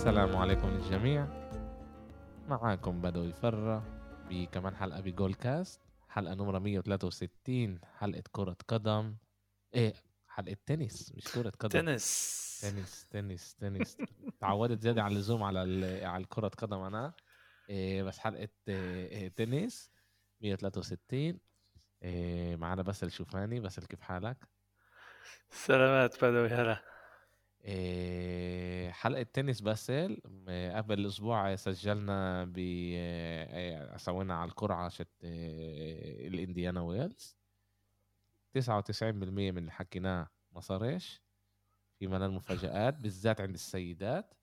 السلام عليكم للجميع. معاكم بدوي فرة بكمان حلقة ب Goal Cast حلقة نمرة 163 حلقة كرة قدم. إيه حلقة تنس مش كرة قدم. تنس. تنس تنس تنس. تعودت زيادة على اللزوم على على الكرة قدم أنا. إيه بس حلقة إيه تنس 163 إيه معانا باسل شوفاني. باسل كيف حالك؟ سلامات بدوي هلا. حلقة تنس باسل قبل أسبوع سجلنا ب إيه، سوينا على القرعة شت إيه، الإنديانا ويلز. 99% من اللي حكيناه ما صارش. في من المفاجآت بالذات عند السيدات.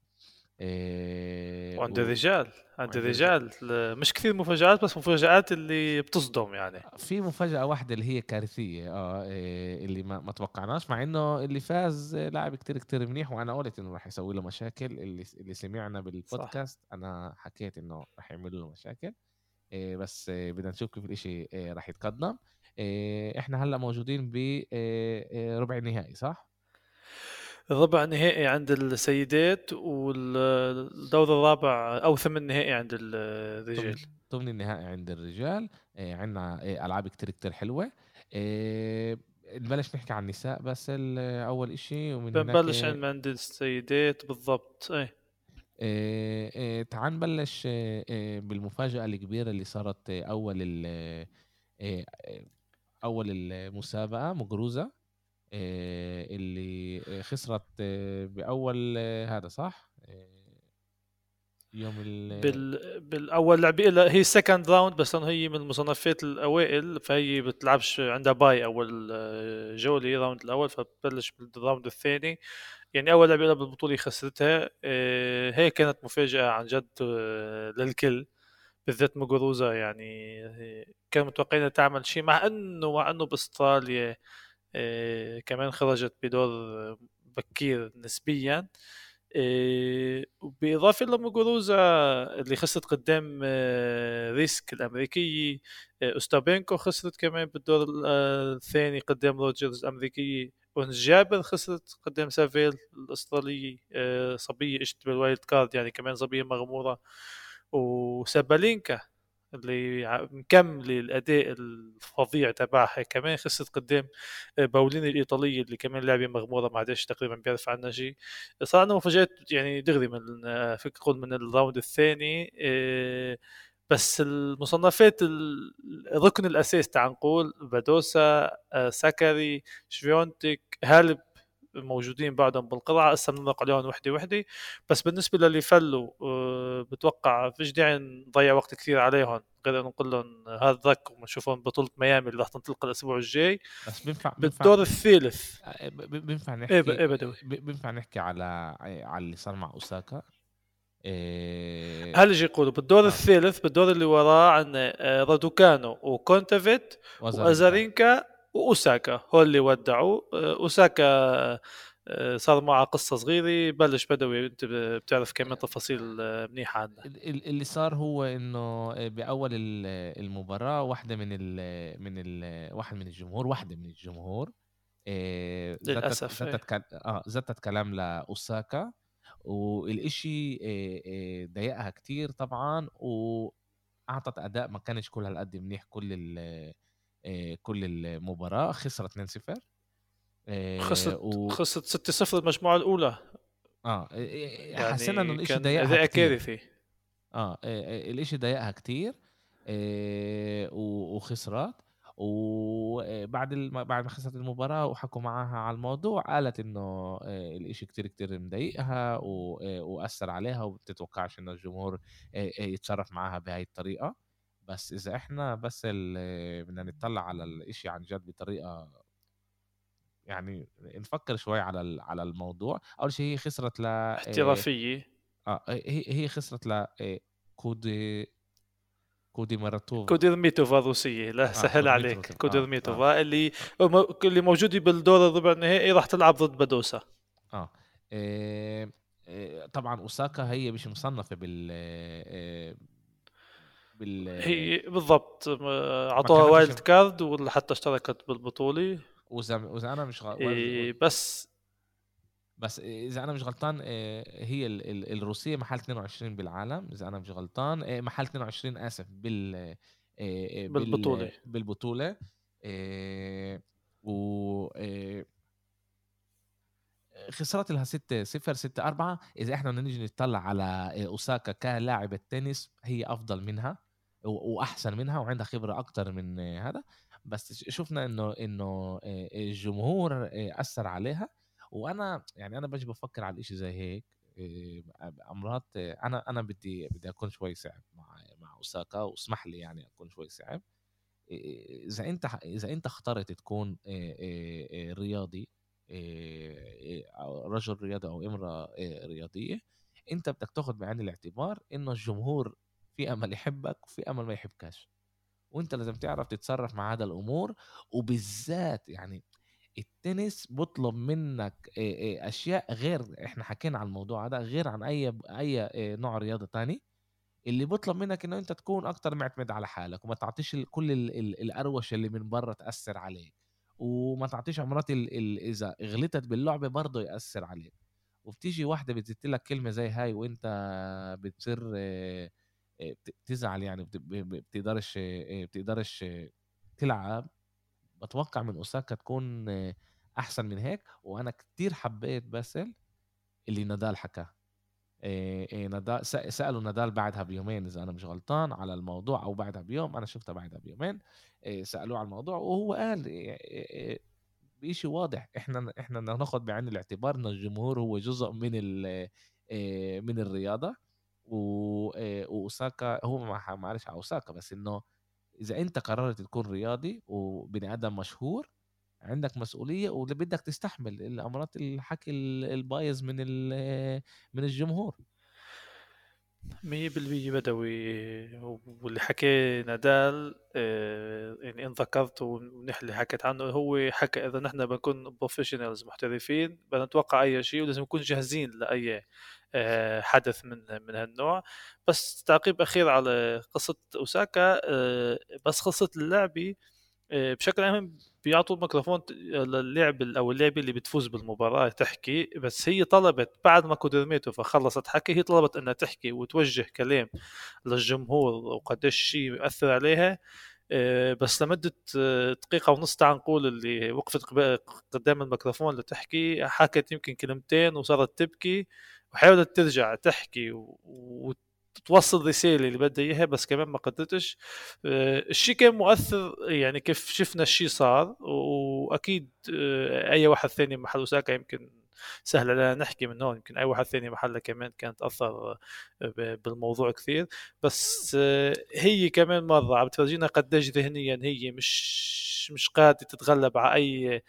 إيه، وعند و- الرجال عند وعند الرجال ل- مش كثير مفاجآت بس مفاجآت اللي بتصدم يعني. في مفاجأة واحدة اللي هي كارثية آه إيه، اللي ما, ما توقعناش مع إنه اللي فاز لاعب كتير كتير منيح وأنا قلت إنه راح يسوي له مشاكل. اللي اللي سمعنا بالبودكاست أنا حكيت إنه راح يعمل له مشاكل إيه، بس بدنا نشوف كيف الإشي آه، راح يتقدم. إيه، إحنا هلأ موجودين بربع النهائي صح؟ الربع النهائي عند السيدات والدور الرابع أو ثمن نهائي عند ال- الرجال ضمن النهائي عند الرجال. إيه، عندنا إيه، ألعاب كتير كتير حلوة. إيه، نبلش نحكي عن النساء بس أول إشي ومن بنبلش عند عند السيدات بالضبط إيه. إيه إيه تعال نبلش إيه بالمفاجأة الكبيرة اللي صارت أول ال أول المسابقة مجروزة إيه اللي إيه خسرت إيه بأول إيه هذا صح؟ يوم ال بال... بالأول لعبه لها هي second round بس إنه هي من المصنفات الأوائل فهي بتلعبش عندها bye أول آه، جولة round الأول فبتبلش بال round الثاني يعني أول لعبة لها بالبطولة خسرتها آه، هي كانت مفاجأة عن جد آه، للكل بالذات موغوروزا يعني آه، كانوا متوقعين تعمل شيء مع إنه مع إنه بأستراليا آه، كمان خرجت بدور آه، بكير نسبيا. آه، بالإضافة لموغوروزا اللي خسرت قدام آه، ريسك الأمريكية آه، أوستابينكو خسرت كمان بالدور ال- آه، الثاني قدام روجرز الأمريكية ونس جابر خسرت قدام سافيل الأسترالية آه، صبية اجت بال wild card يعني كمان صبية مغمورة. وسابالينكا اللي مكملة الأداء الفظيع تبعها. كمان خسرت قدام آه، باوليني الإيطالية اللي كمان لاعبة مغمورة ما عادش تقريبا بيعرف عنها شيء صار عندنا مفاجآت يعني دغري من آه، فيك تقول من ال round الثاني آه، بس المصنفات ال- الركن الأساس تعال نقول بادوسا سكري شفيونتك هالب موجودين بعدهم بالقرعة هسه بنمرق عليهم وحدة وحدة. بس بالنسبة للي فلوا آه، بتوقع فيش داعي نضيع وقت كثير عليهم غير إنه نقول لهم هذا ذاك ونشوفهم بطولة ميامي اللي راح تنطلق الأسبوع الجاي. بس بينفع بالدور الثالث. آه، بينفع ب- نحكي إيه بدوي. ب- بينفع نحكي على على اللي صار مع أوساكا؟ إيه. هل يجي يقولوا بالدور آه. الثالث بالدور اللي وراه عندنا آه، رادوكانو وكونتافيت وأزارينكا وأوساكا هو اللي ودعوا. آه، أوساكا آه، صار معه قصة صغيرة بلش بدوي. أنت بتعرف كمان تفاصيل آه، منيحة ال- اللي صار هو إنه بأول ال- المباراة واحدة من ال من ال واحد من الجمهور واحدة من الجمهور زتت- للأسف، إيه. زتت آه زتت كلام لأوساكا. والإشي آه، ضايقها كتير طبعا واعطت أداء ما كانش كل هالقد منيح كل كل المباراة خسرت 2-0 آه، خسرت و... خسرت 6-0 المجموعة الأولى. آه يعني حسينا إنه الإشي كان ضايقها كارثي آه الإشي ضايقها و- وخسرت. وبعد الم... بعد ما خسرت المباراة وحكوا معاها على الموضوع قالت إنه الإشي كتير كتير مضايقها و... وأثر عليها وبتتوقعش إنه الجمهور يتصرف معاها بهاي الطريقة. بس إذا إحنا بس بدنا نطلع على الإشي عن جد بطريقة يعني نفكر شوي على على الموضوع. أول شيء هي خسرت ل إيه، احترافية. آه هي هي خسرت ل إيه، كودي كودي مرتوف كوديرميتوفا الروسيه لا سهل كوديرميتوفا. عليك. آه، كوديرميتوفا اللي اللي موجوده بالدور الربع النهائي راح تلعب ضد بدوسا. آه إيه إيه طبعا أوساكا هي مش مصنفة بال إيه بال هي بالضبط أعطوها كانتش- wild card ولا حتى اشتركت بالبطوله وإذا وإذا أنا مش غ... إيه بس بس إذا أنا مش غلطان آه، هي ال- ال- الروسية محل 22 بالعالم. إذا أنا مش غلطان آه، محل 22 آسف بال آه، بال-. بالبطولة. آه، و خسرت لها 6 0 6 4 إذا إحنا بدنا نيجي نطلع على أوساكا كلاعبة تنس هي أفضل منها. وأحسن منها وعندها خبرة أكتر من هذا. بس شفنا إنه إنه الجمهور أثر عليها. وأنا يعني أنا باجي بفكر على الإشي زي هيك امرات أنا أنا بدي بدي أكون شوي صعب مع مع أوساكا واسمح لي يعني أكون شوي صعب. إذا أنت إذا أنت اخترت تكون رياضي رجل رياضي أو امرأة رياضية أنت بدك تاخذ بعين الاعتبار إنه الجمهور في أمل يحبك وفي أمل ما يحبكش. وأنت لازم تعرف تتصرف مع هذا الأمور وبالذات يعني التنس بطلب منك أشياء غير إحنا حكينا عن الموضوع هذا غير عن أي أي نوع رياضة تاني. اللي بطلب منك إنه أنت تكون أكتر معتمد على حالك وما تعطيش كل ال- ال- القروشه اللي من برا تأثر عليك. وما تعطيش عمرات إذا غلطت باللعبه برضه يأثر عليك. وبتيجي واحدة بتزت لك كلمة زي هاي وأنت بتصير آه، آه، بت- تزعل يعني بتقدرش آه، بتقدرش تلعب. بتوقع من أوساكا تكون آه، أحسن من هيك وأنا كتير حبيت باسل اللي نادال إيه نادال سألوا نادال بعدها بيومين إذا أنا مش غلطان على الموضوع أو بعدها بيوم أنا شفتها بعدها بيومين. سألوه على الموضوع وهو قال بشيء واضح إحنا إحنا ناخذ بعين الاعتبار إن الجمهور هو جزء من من الرياضة. وأوساكا هو ما معلش على أوساكا بس إنه إذا أنت قررت تكون رياضي وبني آدم مشهور عندك مسؤولية واللي بدك تستحمل الامارات الحكي ال- البايظ من من الجمهور. مية بالمية بدوي. واللي حكى نادال آه، يعني إن ذكرت ونحن اللي حكيت عنه هو حكى إذا نحن بنكون بروفيشنالز محترفين بدنا نتوقع أي شيء ولازم نكون جاهزين لأي آه، حدث من من هالنوع. بس تعقيب أخير على قصة أوساكا آه، بس قصة اللعبه آه، بشكل عام بيعطوا الميكروفون للعب أو اللعبه اللي بتفوز بالمباراة تحكي بس هي طلبت بعد ما كودرميتوفا خلصت حكي هي طلبت إنها تحكي وتوجه كلام للجمهور وقديش شيء يؤثر عليها. آه، بس لمدة آه، دقيقة ونص تعال نقول اللي وقفت قدام الميكروفون لتحكي حكت يمكن كلمتين وصارت تبكي. وحاولت ترجع تحكي وتوصل رسالة اللي بدها إياها بس كمان ما قدرتش. آه، الشيء كان مؤثر يعني كيف شفنا الشيء صار وأكيد آه، أي واحد ثاني محل أوساكا يمكن سهل لنا نحكي من هون يمكن أي واحد ثاني محلها كمان كانت اثر ب- بالموضوع كثير بس آه، هي كمان مرة عم تفرجينا قديش ذهنيا هي مش مش قادرة تتغلب على أي.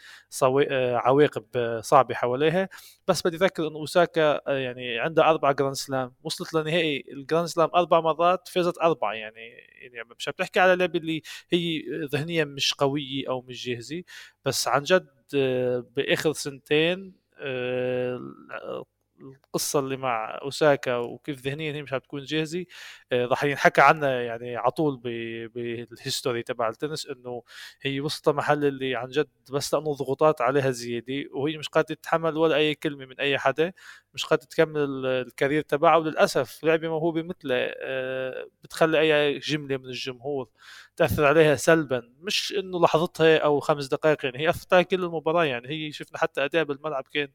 آه، عواقب آه، صعبة حواليها بس بدي أذكر إنه أوساكا آه، يعني عندها أربع Grand Slam وصلت لنهائي ال Grand Slam أربع مرات فازت أربعة يعني يعني مش عم تحكي على لعبة اللي هي ذهنيا مش قوية أو مش جاهزة بس عن جد آه، بآخر سنتين القصة اللي مع أوساكا وكيف ذهنيا هي مش هتكون جاهزة آه، راح ينحكى عنها يعني على طول بال history تبع التنس إنه هي وصلت لمحل اللي عن جد بس لأنه ضغوطات عليها زيادة وهي مش قادرة تتحمل ولا أي كلمة من أي حدا مش قادرة تكمل ال- ال career تبعها وللأسف لعبة موهوبة مثلها آه، بتخلي أي جملة من الجمهور تأثر عليها سلبا مش إنه لحظتها أو خمس دقائق يعني هي اثرت على كل المباراة يعني هي شفنا حتى أداء بالملعب كان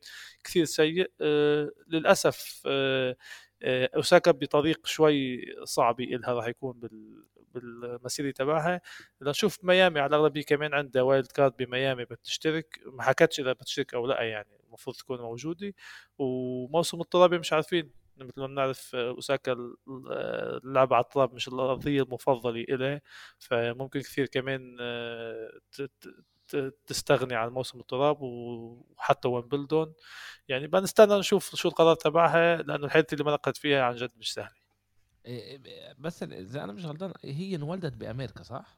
كثير سيء. آه للأسف آه آه أوساكا بطريق شوي صعب إلها راح يكون بال بالمسيرة تبعها. لنشوف ميامي على الاغلبيه كمان عندها wild card بميامي بتشترك. ما حكتش إذا بتشترك أو لأ يعني المفروض تكون موجودة. وموسم التراب مش عارفين مثل ما بنعرف آه، أوساكا ال- آه، اللعب على التراب مش الأرضية المفضلة إليه فممكن كثير كمان آه، تستغني عن موسم التراب وحتى ويمبلدون يعني بنستنى نشوف شو القرار تبعها لأنه الحياة اللي مرقت فيها عن جد مش سهلة إيه، بس إذا أنا مش غلطان هي انولدت بأمريكا صح؟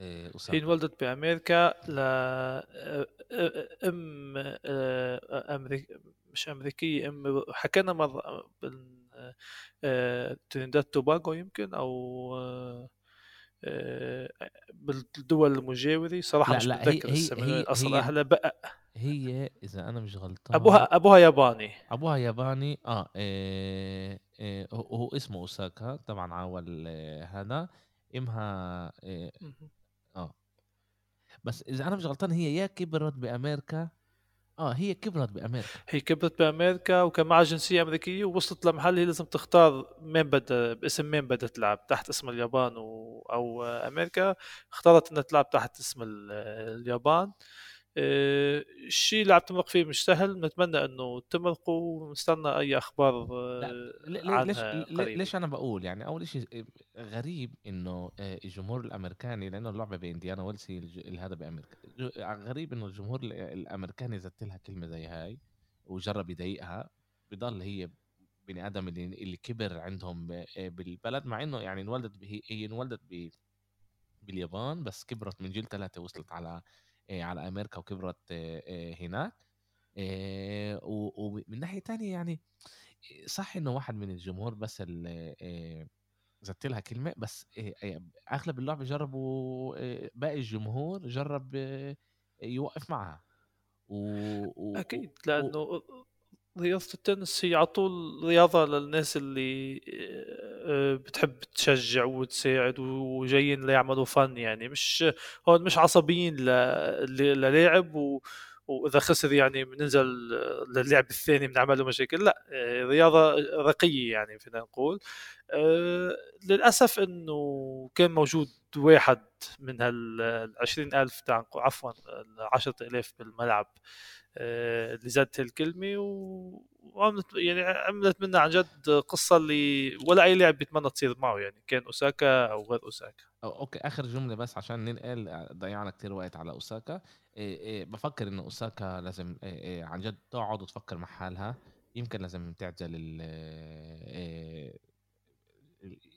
إيه، هي. انولدت بأمريكا ل أم أمريكا مش امريكيه إم حكينا مرة آه، ترينداد توباغو يمكن أو آه، آه، بالدول المجاورة. صراحة لا مش لا متذكر هي هي اصل هي, اهلها بقى. هي إذا أنا مش غلطان أبوها أبوها ياباني. أبوها ياباني. آه, إيه إيه هو اسمه أوساكا. طبعا عاول إيه هذا. إمها إيه. آه. بس إذا أنا مش غلطان هي يا كبرت بأمريكا آه هي كبرت بأمريكا. هي كبرت بأمريكا وكان معها جنسية أمريكية ووصلت لمحل هي لازم تختار مين بدها باسم مين بدها تلعب تحت اسم اليابان و... أو أمريكا اختارت إنها تلعب تحت اسم ال- اليابان. آه، الشيء اللي عم تمرق فيه مش سهل. نتمنى إنه تمرقوا ونستنى أي أخبار آه، لا لي- ليش قريب. ليش أنا بقول يعني أول شيء غريب إنه آه، الجمهور الأمريكاني لأنه اللعبة بإنديانا ويلز هي هذا بأمريكا غريب إنه الجمهور ال- الأمريكاني زت لها كلمة زي هاي وجرب يضايقها بضل هي بني آدم اللي اللي كبر عندهم آه، بالبلد مع إنه يعني انولدت هي انولدت باليابان بس كبرت من جيل ثلاثة وصلت على آه، على أمريكا وكبرت آه، آه، هناك. آه، ومن ناحية تانية يعني صح إنه واحد من الجمهور بس اللي آه، زدت لها كلمة بس آه، آه، أغلب اللعبه جربوا آه، باقي الجمهور جرب آه، يوقف معها. و... و... أكيد و... رياضة التنس هي على طول رياضة للناس اللي آه، بتحب تشجع وتساعد وجايين ليعملوا فن يعني مش هون مش عصبيين للاعب و وإذا خسر يعني بننزل للعب الثاني بنعمل له مشاكل. لا آه، رياضة رقية يعني فينا نقول. آه، للأسف إنه كان موجود واحد من هال 20000 تاع عفوا ال 10000 بالملعب آه، اللي زادت الكلمة و... وعملت يعني عملت منها عن جد قصة اللي ولا أي لاعب بيتمنى تصير معه يعني كان أوساكا أو غير أوساكا. أو أوكي آخر جملة بس عشان ننقل ضيعنا كتير وقت على أوساكا. إيه إيه بفكر انه أوساكا لازم إيه إيه عن جد تقعد وتفكر مع حالها. يمكن لازم تعزل ال إيه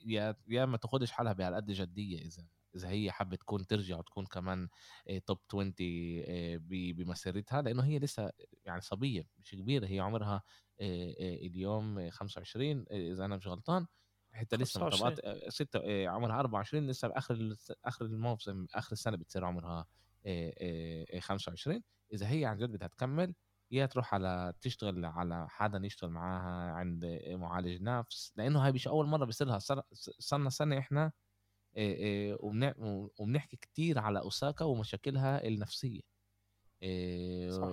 يا يا ما تاخدش حالها بهالقد جدية. إذا إذا هي حابة تكون ترجع وتكون كمان إيه توب 20 إيه ب- بمسيرتها لأنه هي لسه يعني صبية مش كبيرة هي عمرها إيه إيه اليوم 25 إيه إذا أنا مش غلطان حتى لسه 25. مطبقات ستة عمرها 24 لسه بآخر آخر الموسم آخر السنة بتصير عمرها إيه إيه إيه 25 إذا هي عن جد بدها تكمل يا تروح على تشتغل على حدا يشتغل معاها عند معالج نفس لأنه هاي مش أول مرة بيصير لها صرنا سنة إحنا وبن- وبنحكي كتير على أوساكا ومشاكلها النفسية.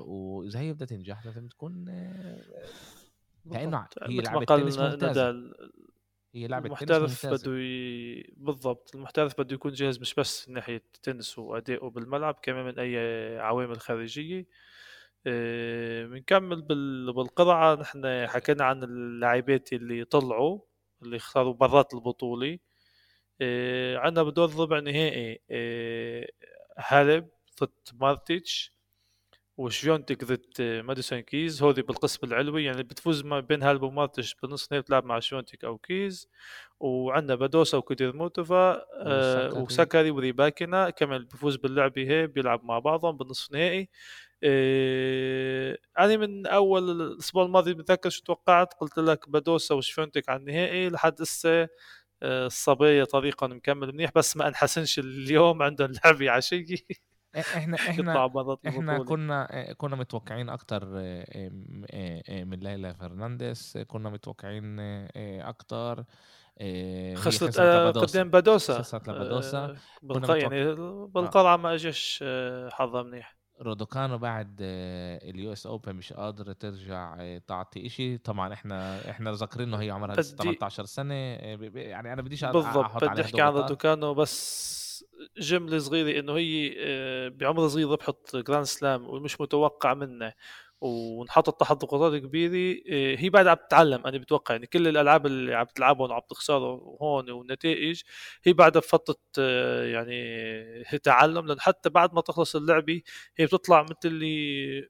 واذا هي بدها تنجح لازم تكون ع- بالضبط. هي قال تنس. نادال هي لعبة تنس المحترف ممتازة. بده ي... بالضبط المحترف بده يكون جاهز مش بس من ناحية تنس وأدائه بالملعب كمان من أي عوامل خارجية آه، بنكمل بال... بالقرعة نحن حكينا عن اللاعبات اللي طلعوا اللي اختاروا برات البطولة آه، عندنا بدور ربع نهائي آه، هالب ضد مارتيتش وشفيونتك ضد ماديسون كيز هذي بالقسم العلوي يعني بتفوز ما بين هالب ومارتش بنص نهائي بتلعب مع شفيونتك أو كيز وعندنا بادوسا وكوديرموتوفا آه، وساكاري. وساكاري وريباكينا كمان بفوز باللعبة هي بيلعب مع بعضهم بالنصف نهائي آه، أنا من أول الأسبوع الماضي بتذكر شو توقعت قلت لك بادوسا وشفيونتك على النهائي لحد هسه آه، الصبية طريقها مكمل منيح بس ما أنحسهاش اليوم عندهم لعبة عشية إحنا إحنا إحنا كنا كنا متوقعين أكتر من ليلى فرنانديز كنا متوقعين أكتر خسرت آه،. قدام بادوسا خسرت لبادوسا. آه، يعني بالقرعة ما اجاش آه، حظها منيح رودوكانو بعد ال US Open مش قادرة ترجع تعطي إشي طبعا إحنا إحنا ذاكرين إنه هي عمرها لسه بدي- 18 سنة آه، ب- ب- يعني أنا بديش بالضبط بدي أحكي عن. رودوكانو بس جملة صغيرة إنه هي آه، بعمر صغير ربحت Grand Slam ومش متوقع منها وانحطت تحت ضغوطات كبيرة آه، هي بعد عم تتعلم أنا بتوقع يعني كل الألعاب اللي عم تلعبهم وعم تخسروا هون والنتائج هي بعدها بفترة آه، يعني تعلم لأن حتى بعد ما تخلص اللعبة هي بتطلع مثل اللي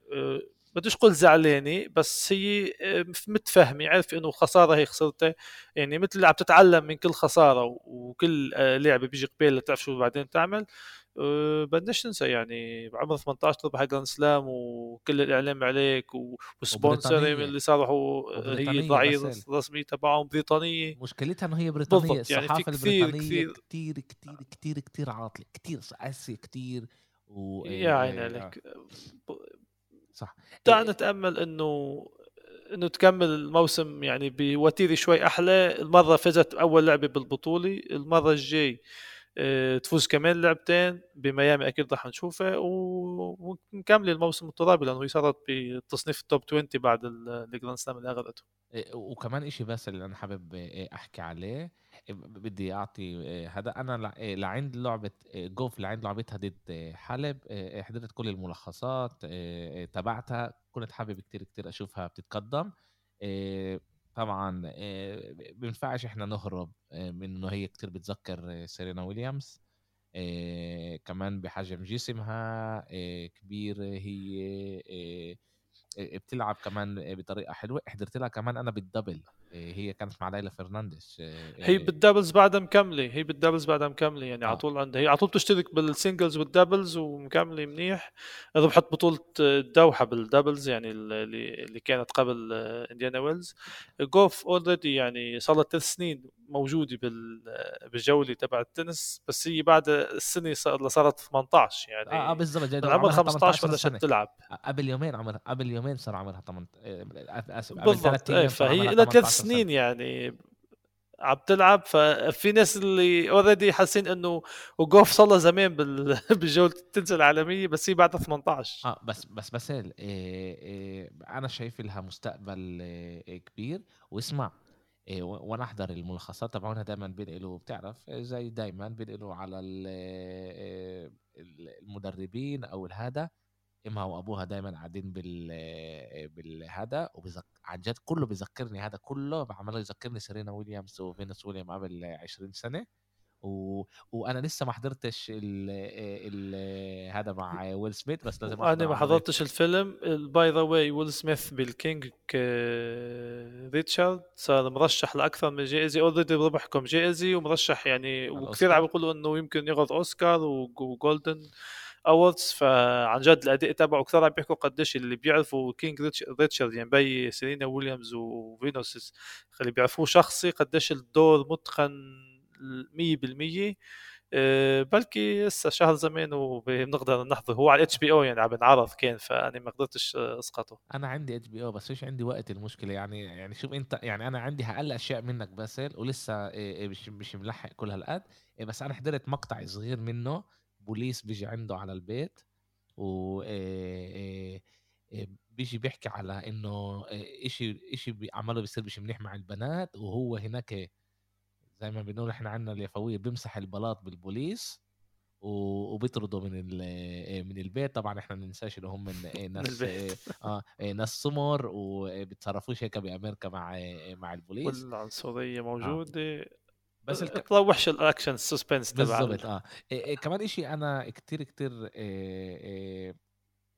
بديش أقول زعلانه بس هي آه، متفهمة عارفه إنه الخساره هي خسرتها. يعني مثل اللي عم تتعلم من كل خسارة وكل آه، لعبة بيجي قبيل تعرف شو بعدين تعمل. أه، بدناش ننسى يعني بعمر 18 تربح Grand Slam وكل الإعلام عليك و sponsor. اللي صاروا هي ضعيف. رسمي تبعهم بريطانية. مشكلتها إنه هي بريطانية بالضبط، يعني في الصحافة كثير- البريطانية كثير- كتير كتير كتير كتير عاطلة كتير قاسية كتير و يا عيني آه، عليك صح. دعنا نتأمل إنه إنه تكمل الموسم يعني بوتيره شوي أحلى. المرة فازت اول لعبة بالبطولة المرة الجاي آه، تفوز كمان لعبتين بميامي أكيد رح نشوفها ونكمل الموسم الترابي لأنه هي صارت بتصنيف ال top 20 بعد ال Grand Slam اللي أخذته. إيه، وكمان إشي بس اللي أنا حابب إيه، أحكي عليه إيه، بدي أعطي هذا أنا لعند لعبة جوف لعند لعبتها ضد حلب حضرت كل الملخصات تبعتها كنت حابب كتير كتير أشوفها بتتقدم. طبعا بينفعش إحنا نهرب من إنه هي كتير بتذكر سيرينا ويليامز. كمان بحجم جسمها كبير هي بتلعب كمان بطريقة حلوة. حضرت لها كمان أنا بال double. هي كانت مع ليلى فرنانديز هي بالدبلز بعدها مكملة هي بالدبلز بعدها مكملة يعني آه. على طول عندها هي على طول بتشترك بال singles وال doubles ومكملة منيح. إذا بحط بطولة الدوحه بال doubles يعني اللي اللي كانت قبل إنديان ويلز. جوف already يعني صار لها ثلاث سنين موجودة بالجولة تبع التنس بس هي بعد السنة صارت 18 يعني آه, آه بالضبط عمرها 15 بلشت تلعب. قبل يومين عمرها قبل يومين صار عمرها 18 بالضبط إيه فهي لها ثلاث سنين يعني عم تلعب ففي ناس اللي اوريدي حاسين إنه وجوف صار له زمان بالجوله التنس العالمية بس هي بعدها 18 آه بس بس بس إيه إيه أنا شايف لها مستقبل إيه كبير. واسمع إيه وأنا أحضر الملخصات تبعونها دائما بينقلوا بتعرف زي دائما بينقلوا على إيه، المدربين أو الهذا. إمها وأبوها دائما قاعدين بال بالهذا وبزك... عن جد كله بيذكرني هذا كله بعمل يذكرني سيرينا ويليامز وفينوس ويليامز قبل 20 سنة. و... وأنا لسه ما حضرتش ال... ال... هذا مع ويل سميث بس لازم أنا ما حضرتش الفيلم. by the way ويل سميث بالكينج ريتشارد صار مرشح لأكثر من جائزة. already ربح كم جائزة ومرشح يعني وكثير عم يقولوا إنه يمكن ياخذ أوسكار وجولدن Awards فعن جد الأداء تبعه كثير عم بيحكوا قديش اللي بيعرفوا كينج ريتشارد يعني ب سيرينا ويليامز وفينوس اللي بيعرفوه شخصي قديش الدور متقن 100% أه بلكي لسه شهر زمان وبنقدر نحضر هو على HBO يعني عم بنعرض كان فأنا ما قدرتش أسقطه. أنا عندي إتش بي أو بس مش عندي وقت المشكلة يعني يعني شوف أنت يعني أنا عندي أقل أشياء منك باسل ولسه مش مش ملحق كل هالقد. بس أنا حضرت مقطع صغير منه. بوليس بيجي عنده على البيت و بيجي بيحكي على إنه إشي إشي عمله بيصير مش منيح مع البنات وهو هناك زي ما بنقول إحنا عندنا اليفويه بيمسح البلاط بالبوليس وبيطردوا من من البيت طبعا إحنا ما ننساش ان هم ناس آه ناس سمر وبيتصرفوش هيك بأمريكا مع مع البوليس والعنصرية آه. موجودة آه. بس الك... تروحش ال action ال suspense تبع بالضبط آه. إيه إيه كمان شيء أنا كتير كتير إيه إيه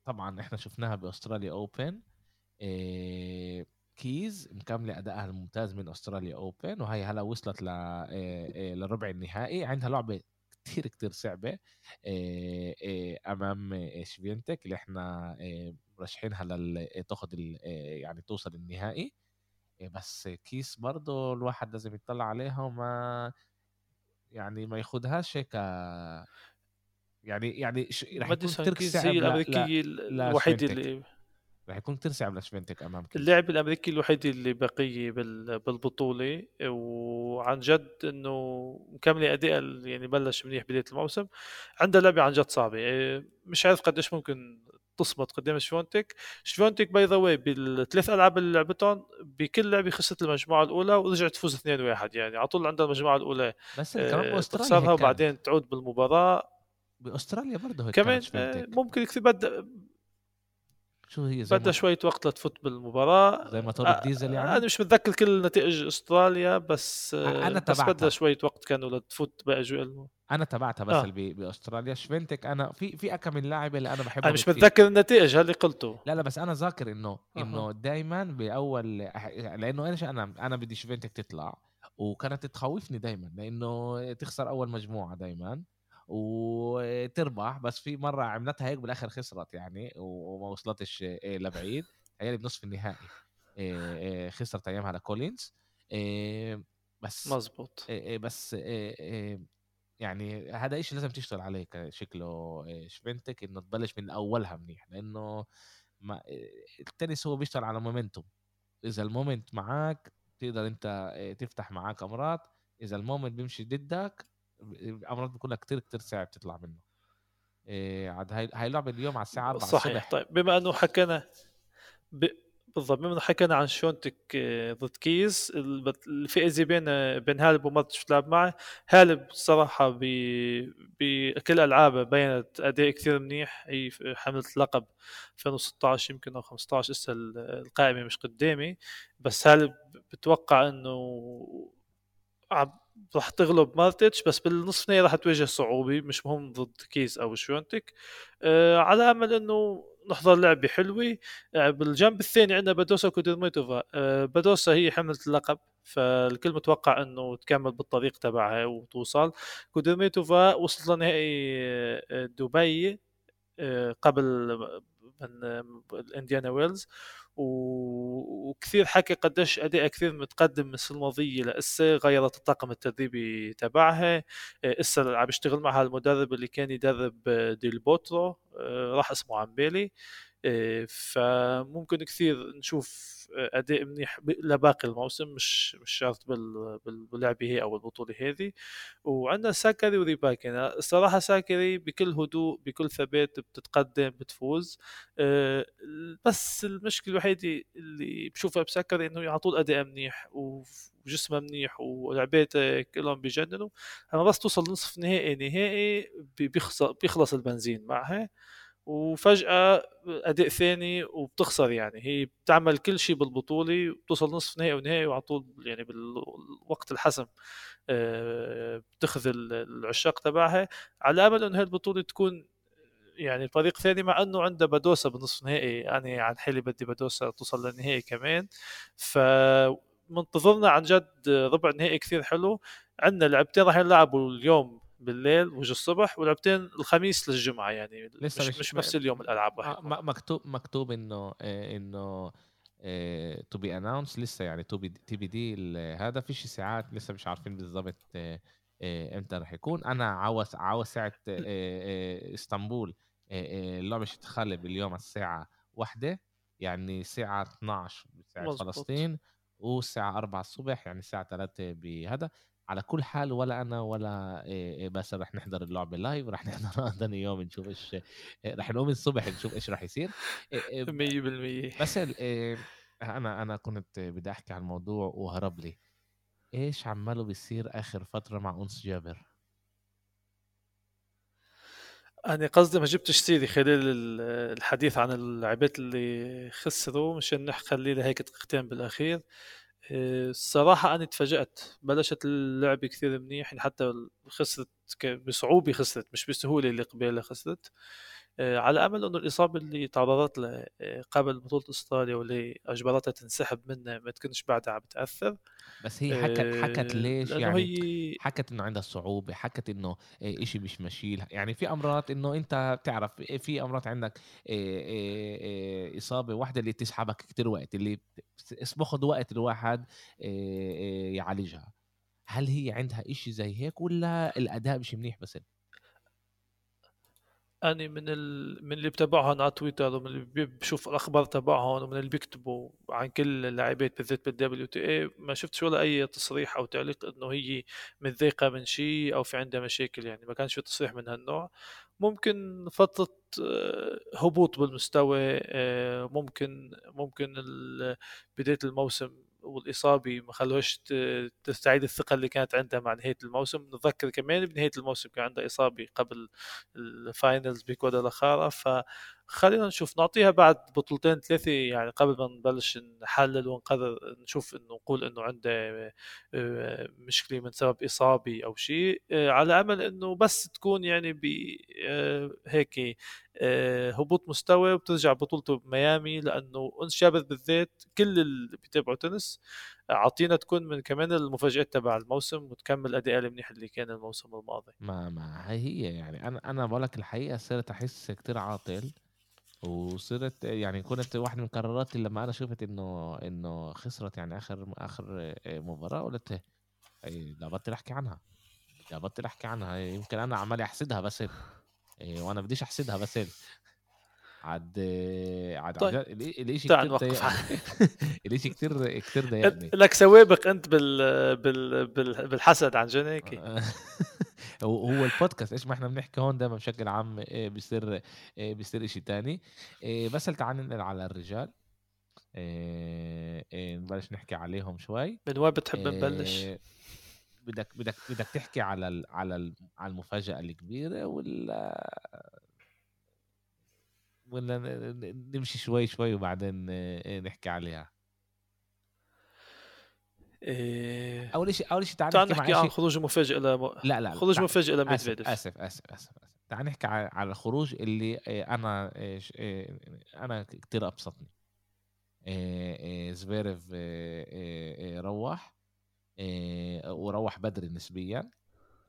طبعا إحنا شفناها بأستراليا Open إيه كيز مكملة ادائها الممتاز من أستراليا Open وهي هلأ وصلت ل إيه إيه لربع النهائي. عندها لعبة كتير كتير صعبة إيه إيه أمام شفيونتك اللي إحنا مرشحينها لتاخذ يعني توصل النهائي. بس كيس برضه الواحد لازم يطلع عليها وما يعني ما ياخدهاش هيك يعني يعني رح يكون كثير صعب هي الامريكيه الوحيده اللي رح يكون صعب لشفنتك أمام كيس. اللاعب الأمريكي الوحيد اللي بقيه بالبطولة وعن جد إنه مكملة أداء يعني بلش منيح بداية الموسم. عندها لعبة عن جد صعبة إيه، مش عارف قديش ممكن تصمد قدام شفيونتك شفيونتك by the way بالثلاث ألعاب اللي لعبتهم بكل لعبة خسرت المجموعة الأولى ورجعت تفوز 2 1 يعني. على طول عندها المجموعة الأولى بس كمان آه، بأستراليا وبعدين تعود بالمباراة. بأستراليا برضه هيك كمان آه، ممكن كثير بد شو هي بدها شوية وقت لتفوت بالمباراة. زي موتور الديزل يعني؟ أنا مش متذكر كل نتائج أستراليا بس أنا بس بدها شوية وقت كانوا لتفوت بأجواء أنا تبعتها بس آه. بأستراليا. شفنتك أنا في في اكم من لاعب اللي أنا بحبه أنا مش متذكر النتائج اللي قلته. لا لا بس أنا ذاكر انه إنه دائما باول لأنه إيش أنا أنا بدي شفنتك تطلع وكانت تخوفني دائما لأنه تخسر أول مجموعة دائما وتربح بس في مرة عملتها هيك بالآخر خسرت يعني وما وصلتش إيه، لبعيد. هي بنصف النهائي. إيه، إيه، خسرت أيامها لكولينز. بس مزبوط بس يعني هذا شيء لازم تشتغل عليه شكله شفيونتك إنه تبلش من أولها منيح. لأنه ما التنس هو بيشتغل على momentum. إذا ال momentum معاك تقدر أنت تفتح معاه كاميرات إذا ال momentum بيمشي ضدك المرات بتكون كتير كتير صعب تطلع منه. إيه عاد هاي هاي اللعبه اليوم على الساعة 4 صحيح. الصبح. طيب بما أنه حكينا ب... بالضبط بما أنه حكينا عن شونتك ضد كيز الفئه بين بين هالب وماتش بتلعب معه. هالب صراحة ب... بكل ألعابه بينت أداء كثير منيح. هي حملت لقب 2016 يمكن أو 15 لسه القائمة مش قدامي. بس هالب بتوقع إنه راح تغلب مارتيتش بس بالنصف نهائي راح تواجه صعوبة مش مهم ضد كيس أو شونتك آه على أمل إنه نحضر لعبة حلوة. آه بالجنب الثاني عندنا بادوسا كودرميتوفا. آه بادوسا هي حملة اللقب فالكل متوقع إنه تكمل بالطريق تبعها وتوصل. كودرميتوفا وصلت لنهائي آه، دبي آه، قبل من الإنديان ويلز. وكثير حكى قديش اداء كثير متقدم من السنة الماضيه لسه غيرت الطاقم التدريبي تبعها. إسا عم يشتغل معها المدرب اللي كان يدرب ديل بوترو. آه، راح اسمه عمبيلي. آه، فممكن كثير نشوف أداء منيح لباقي الموسم مش مش شرط باللعبة هي أو البطولة هذه. وعندنا ساكري وريباكينا الصراحة ساكري بكل هدوء بكل ثبات بتتقدم بتفوز. آه، بس المشكلة الوحيدة اللي بشوفها بساكري إنه على طول اداء منيح وجسمه منيح ولعباته كلهم بيجننوا اما بس توصل نصف نهائي نهائي بيخلص البنزين معها. وفجأة أداء ثاني وبتخسر يعني. هي بتعمل كل شيء بالبطولة وبتوصل نصف نهائي ونهائي وعلى طول يعني بالوقت الحسم. آه، بتخذ العشاق تبعها. على أمل أنه هاي البطولة تكون يعني فريق ثاني مع إنه عنده بدوسة بالنصف نهائي. يعني عن حالي بدي بدوسة توصل للنهائي كمان. ف منتظرنا عن جد ربع نهائي كثير حلو. عندنا لعبتين راح يلعبوا اليوم بالليل وجه الصبح ولعبتين الخميس للجمعة يعني لسه مش, مش نفس اليوم الألعاب آه مكتوب مكتوب إنه آه، إنه تو بي اناونس لسه يعني تو بي تي بي دي هذا فيش ساعات لسه مش عارفين بالضبط آه، إمتى راح يكون. أنا عاوز عاوز ساعه إسطنبول اللعبه مش تخلب اليوم الساعة واحدة يعني الساعة 12 بساعة فلسطين والساعة 4 الصبح يعني الساعة 3 بهذا. على كل حال ولا أنا ولا بس رح نحضر اللعبه لايف رح نحضر ثاني يوم نشوف إيش رح نقوم الصبح نشوف إيش رح يصير. 100% بس أنا أنا كنت بدي أحكي عن الموضوع وهرب لي. إيش عماله بيصير آخر فترة مع أنس جابر؟ أنا قصدي ما جبتش سيري خلال الحديث عن اللاعبات اللي خسروا مشان نخلي لها هيك دقيقتين بالأخير. الصراحة أنا تفاجأت بلشت اللعبة كثير منيح يعني حتى خسرت بصعوبة خسرت مش بسهولة اللي قبالها خسرت. آه، على أمل انه الإصابة اللي تعرضت لها آه، قبل بطولة إستراليا واللي أجبرتها تنسحب منها ما تكونش بعدها عم بتاثر بس هي حكت حكت آه، ليش يعني؟ هي... حكت إنه عندها صعوبة حكت إنه إشي مش ماشي يعني في مرات إنه أنت بتعرف في مرات عندك إصابة واحدة اللي تسحبك كتير وقت اللي باخذ وقت الواحد يعالجها. هل هي عندها إشي زي هيك ولا الأداء مش منيح بس؟ أني من ال... من اللي بتابعهم على تويتر ومن اللي بشوف الأخبار تبعهم ومن اللي بيكتبوا عن كل اللاعبات بالذات بال WTA ما شفتش ولا أي تصريح أو تعليق إنه هي متضايقة من شيء أو في عندها مشاكل يعني ما كانش في تصريح من هالنوع. ممكن فترة آه، هبوط بالمستوى آه، ممكن ممكن بداية الموسم والإصابة ما خلوهاش تستعيد الثقة اللي كانت عندها مع نهاية الموسم. نتذكر كمان بنهاية الموسم كان عندها إصابة قبل الفاينلز بكوادالخارا ف خلينا نشوف نعطيها بعد بطولتين ثلاثة يعني قبل ما نبلش نحلل ونقرر نشوف إنه نقول إنه عنده آه، مشكلة من سبب إصابة أو شيء آه، على أمل إنه بس تكون يعني ب آه، هيك هبوط مستوى وبترجع بطولته بميامي لأنه أنس جابر بالذات كل اللي بيتابعوا تنس أعطينا تكون من كمان المفاجآت تبع الموسم وتكمل الأداء المنيح اللي كان الموسم الماضي. ما ما هي يعني أنا أنا بقول لك الحقيقة صرت أحس كتير عاطل. وصرت يعني كنت واحد من قراراتي لما أنا شفت إنه إنه خسرت يعني آخر آخر مباراة قلت لا بطل أحكي عنها. لا بطل أحكي عنها. يمكن أنا عمال أحسدها بس إيه وأنا بديش أحسدها بس عاد عاد طيب. عاد الإشي تعال كتير نوقف. ضايقني الإشي كتير كتير ضايقني لك سوابق أنت بال... بال... بال... بالحسد عن جد هيك. هو البودكاست إيش ما إحنا بنحكي هون دائما بشكل عام إيه، بيصير إيه، بيصير شيء تاني. إيه، بس تعال ننقل على الرجال. نبلش نحكي عليهم شوي. من وين بتحب نبلش؟ بدك بدك بدك تحكي على على على المفاجأة الكبيرة ولا ولا نمشي شوي شوي وبعدين نحكي عليها. إيه... أول شيء أول شيء تعال نحكي نحكي عن خروج مفاجئ ل لا لا لا، خروج مفاجئ لميدفيديف آسف آسف آسف, أسف. تعال نحكي على الخروج اللي إيه، أنا إيش إيه، أنا كتير أبسطني. إيه، إيه، زفيرف إيه، إيه، إيه، روح إيه، وروح بدري نسبيا.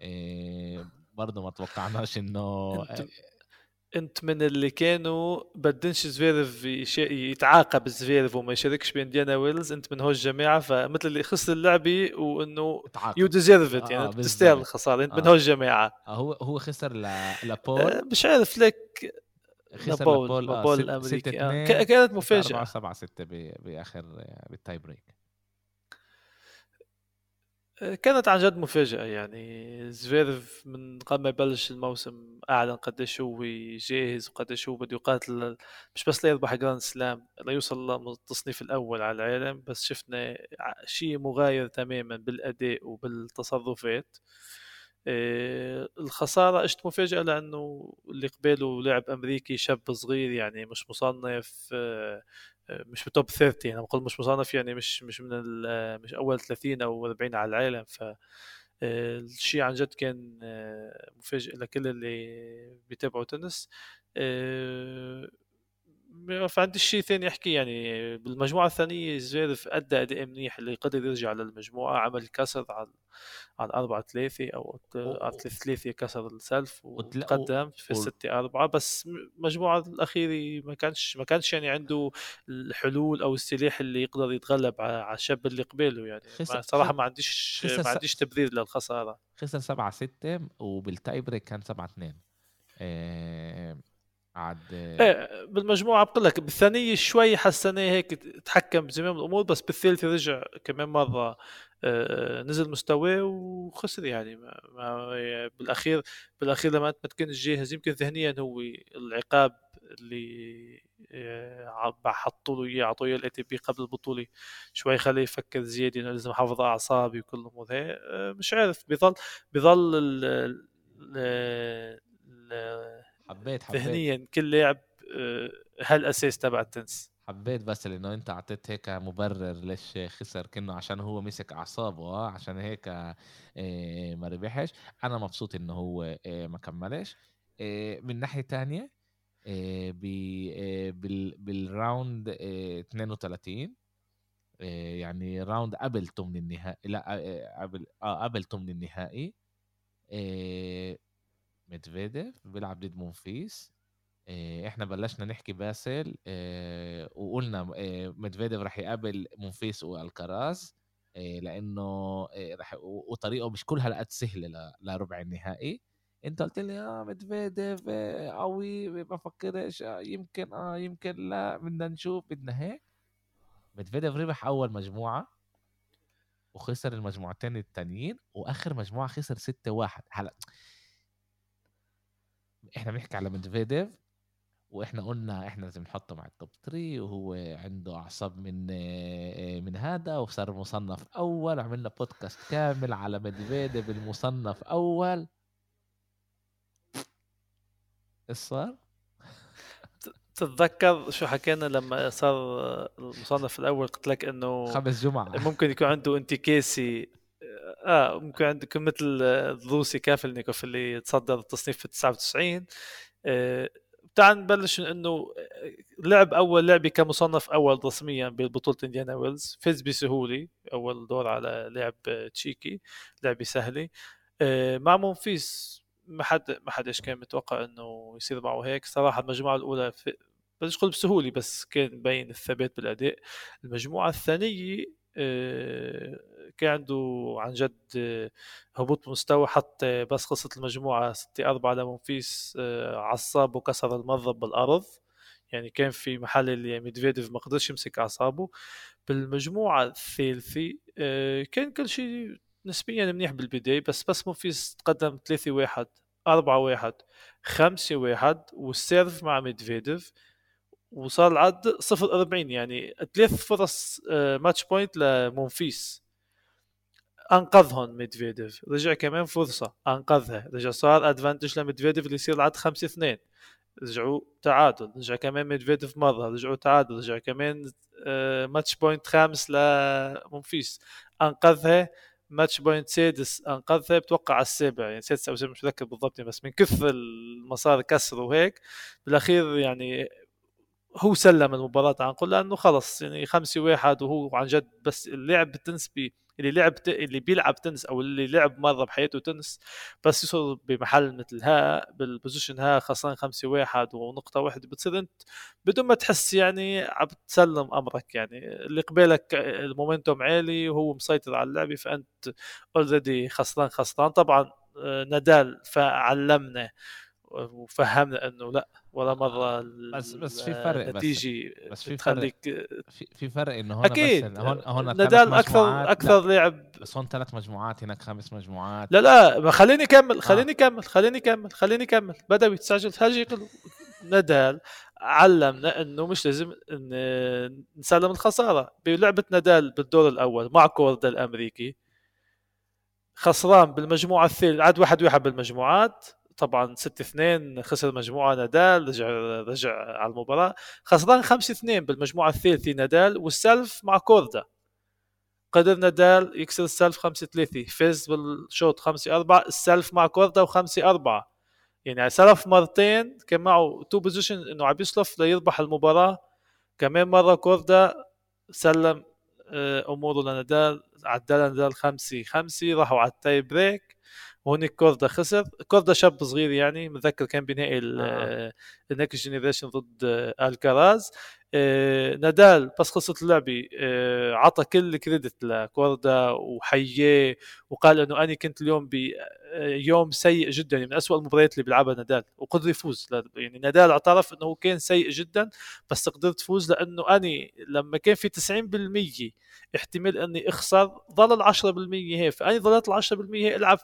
إيه، برضه ما توقعناش إنه انت من اللي كانوا بدنش زفيرف. يتعاقب زفيرف وما يشاركش بانديانا ويلز انت من هو الجماعه فمثل اللي خسر اللعبة وإنه. يو ديزيرف ات آه، يعني بالضبط. تستاهل الخسارة انت من آه. هو الجماعه آه، هو هو خسر ل- آه، لبول مش عارف لك خسر لبول لبول آه، لبول الأمريكي آه. كانت مفاجأة أربعة سبعة ستة ب- بآخر بال tie break كانت عن جد مفاجأة يعني زفيرف من قبل ما يبلش الموسم أعلن قديش هو جاهز وقديش هو بده يقاتل مش بس ليربح Grand Slam ليوصل للتصنيف الأول على العالم بس شفنا شيء مغاير تماما بالأداء وبالتصرفات. آه، الخسارة اجت مفاجأة لأنه اللي قباله لاعب أمريكي شاب صغير يعني مش مصنف آه، مش بتوب 30 أنا بقول مش مصنف يعني مش مش من مش أول 30 أو 40 على العالم ف آه، الشيء عن جد كان آه، مفاجئ لكل اللي بيتابعوا تنس. آه، فعندي شيء ثاني أحكي يعني بالمجموعة الثانية زفيرف ادى اداء منيح اللي قدر يرجع للمجموعة عمل كسر على على 4 3 أو على 3 3 كسر ال serve وتقدم في و- 6 4 بس المجموعه الاخيره ما كانش ما كانش يعني عنده الحلول أو السلاح اللي يقدر يتغلب على الشاب اللي قباله يعني. ما صراحة ما عنديش ما عنديش تبرير للخسارة. خسر سبعة ستة وبال tie break كان سبعة اتنين. آه، عاد. إيه بالمجموعة بقول لك بالثانية شوي حسناه هيك تحكم بزمام الأمور بس بالثالثه رجع كمان مرة آه، نزل مستواه وخسر يعني. ما ما بالأخير بالأخير لما أنت ما تكونش جاهز يمكن ذهنيا هو العقاب اللي آه، حطوا له إياه اعطوه إياه ال ATP قبل البطولة. شوي خليه يفكر زيادة إنه لازم احافظ على أعصابي وكل الأمور هي. آه، مش عارف بضل بضل ال- ال- ال- حبيت حبيت. ذهنيا كل لاعب آه، هالأساس تبع التنس. حبيت بس لأنه أنت أعطيت هيك مبرر ليش خسر كأنه عشان هو مسك أعصابه آه عشان هيك آه، ما ربحش. أنا مبسوط إنه هو آه، ما كملش. آه، من ناحية تانية آه، آه، بال round آه، 32 آه، يعني round قبل ثمن النهائي لا آه، قبل آه قبل ثمن النهائي آه، ميدفيديف بيلعب ضد مونفيس. آه، إحنا بلشنا نحكي باسل آه، وقلنا آه، ميدفيديف رح يقابل مونفيس والكراز آه، لأنه رح وطريقه مش كل هالقد سهلة لربع النهائي. أنت قلت لي آه ميدفيديف قوي ما بفكرش آه، يمكن آه يمكن لا بدنا نشوف بدنا هيك. ميدفيديف ربح أول مجموعة وخسر المجموعتين التانيين وآخر مجموعة خسر 6 1 هلا إحنا بنحكي على ميدفيديف وإحنا قلنا إحنا لازم نحطه مع ال top 3 وهو عنده أعصاب من آه، من هذا وصار مصنف أول عملنا بودكاست كامل على ميدفيديف المصنف أول. إيش صار؟ تتذكر شو حكينا لما صار المصنف الأول؟ قلت لك إنه خمس جمعة. ممكن يكون عنده انتكاسي آه ممكن عنده يكون مثل الروسي كافلنيكوف اللي تصدر التصنيف في 99 آه تعال نبلش إنه لعب أول لعبه كمصنف أول رسميا ببطولة انديان ويلز فاز بسهوله أول دور على لاعب تشيكي لعبه سهله آه مع مونفيس ما حد ما حدش كان متوقع إنه يصير معه هيك. صراحة المجموعة الأولى بديش أقول بسهوله بس كان مبين الثبات بالأداء. المجموعة الثانية آه، كان عنده عن جد آه، هبوط مستوى حتى بس خلصت المجموعة 6 4 لمونفيس آه، عصب وكسر المضرب بالأرض. يعني كان في محل اللي ميدفيديف ما قدرش يمسك أعصابه. بالمجموعة الثالثة آه، كان كل شيء نسبيا منيح بالبداية بس بس مونفيس تقدم 3 1 4 1 5 1 وال serve مع ميدفيديف وصار العد 0 40 يعني ثلاث فرص match point لمونفيس. أنقذهم ميدفيديف. رجع كمان فرصة أنقذها. رجع صار advantage لميدفيديف اللي يصير العد 5 2 رجعوا تعادل. رجع كمان ميدفيديف مرة. رجعوا تعادل. رجع كمان match point خامس لمونفيس. أنقذها. match point سادس أنقذها. بتوقع على السابع. يعني سادس أو سابع مش متذكر بالضبط بس من كثر ما صار كسر وهيك بالأخير يعني هو سلم المباراة عن قل لأنه خلص يعني خمسة واحد وهو عن جد بس اللعب بالتنس بي اللي لعب اللي بيلعب تنس أو اللي لعب مره بحياته تنس بس يوصل بمحل مثل ها بال position ها خسران خمسة واحد ونقطة واحدة بتصير أنت بدون ما تحس يعني عم تسلم أمرك يعني. اللي قبالك ال momentum عالي وهو مسيطر على اللعبة فأنت already خسران خسران. طبعا آه، نادال فعلمنا وفهمنا إنه لأ ولا مرة بس بس في فرق نتيجه بس, بس في فرق. في, في فرق إنه هون أكيد. بس هون هون نادال أكثر أكثر لعب بس هون ثلاث مجموعات هناك خمس مجموعات. لا لا خليني أكمل خليني أكمل آه. خليني أكمل خليني أكمل. بدوي تسجل هاجي نادال. علمنا إنه مش لازم إن نسلم الخسارة. بلعبة نادال بالدور الأول مع كوردا الأمريكي. خسران بالمجموعة الثالثه عاد واحد واحد بالمجموعات. طبعا 6 2 خسر مجموعة نادال رجع رجع على المباراة. خسران 5 2 بالمجموعة الثالثه نادال وال serve مع كوردا. قدر نادال يكسر ال serve 5 3 فاز بالشوط 5 4 ال serve مع كوردا و5 4 يعني serve مرتين كان معه two position إنه عم ي serve ليربح المباراة. كمان مرة كوردا سلم آه، أموره لنادال عدل نادال 5 5 راحوا على ال tie-break وهناك كوردا خسر. كوردا شاب صغير يعني متذكر كان بنهائي آه. ال next generation ضد الكاراز آه نادال بس خلصت اللعبة آه عطى كل ال credit لكوردا وحياه وقال إنه أنا كنت اليوم بيوم سيء جدا يعني من أسوأ المباريات اللي بيلعبها نادال وقدر يفوز. يعني نادال اعترف إنه كان سيء جدا بس قدرت تفوز لأنه أنا لما كان في 90% احتمال إني أخسر ظل ال 10% هيك فاني ظلت ال 10% هيك العب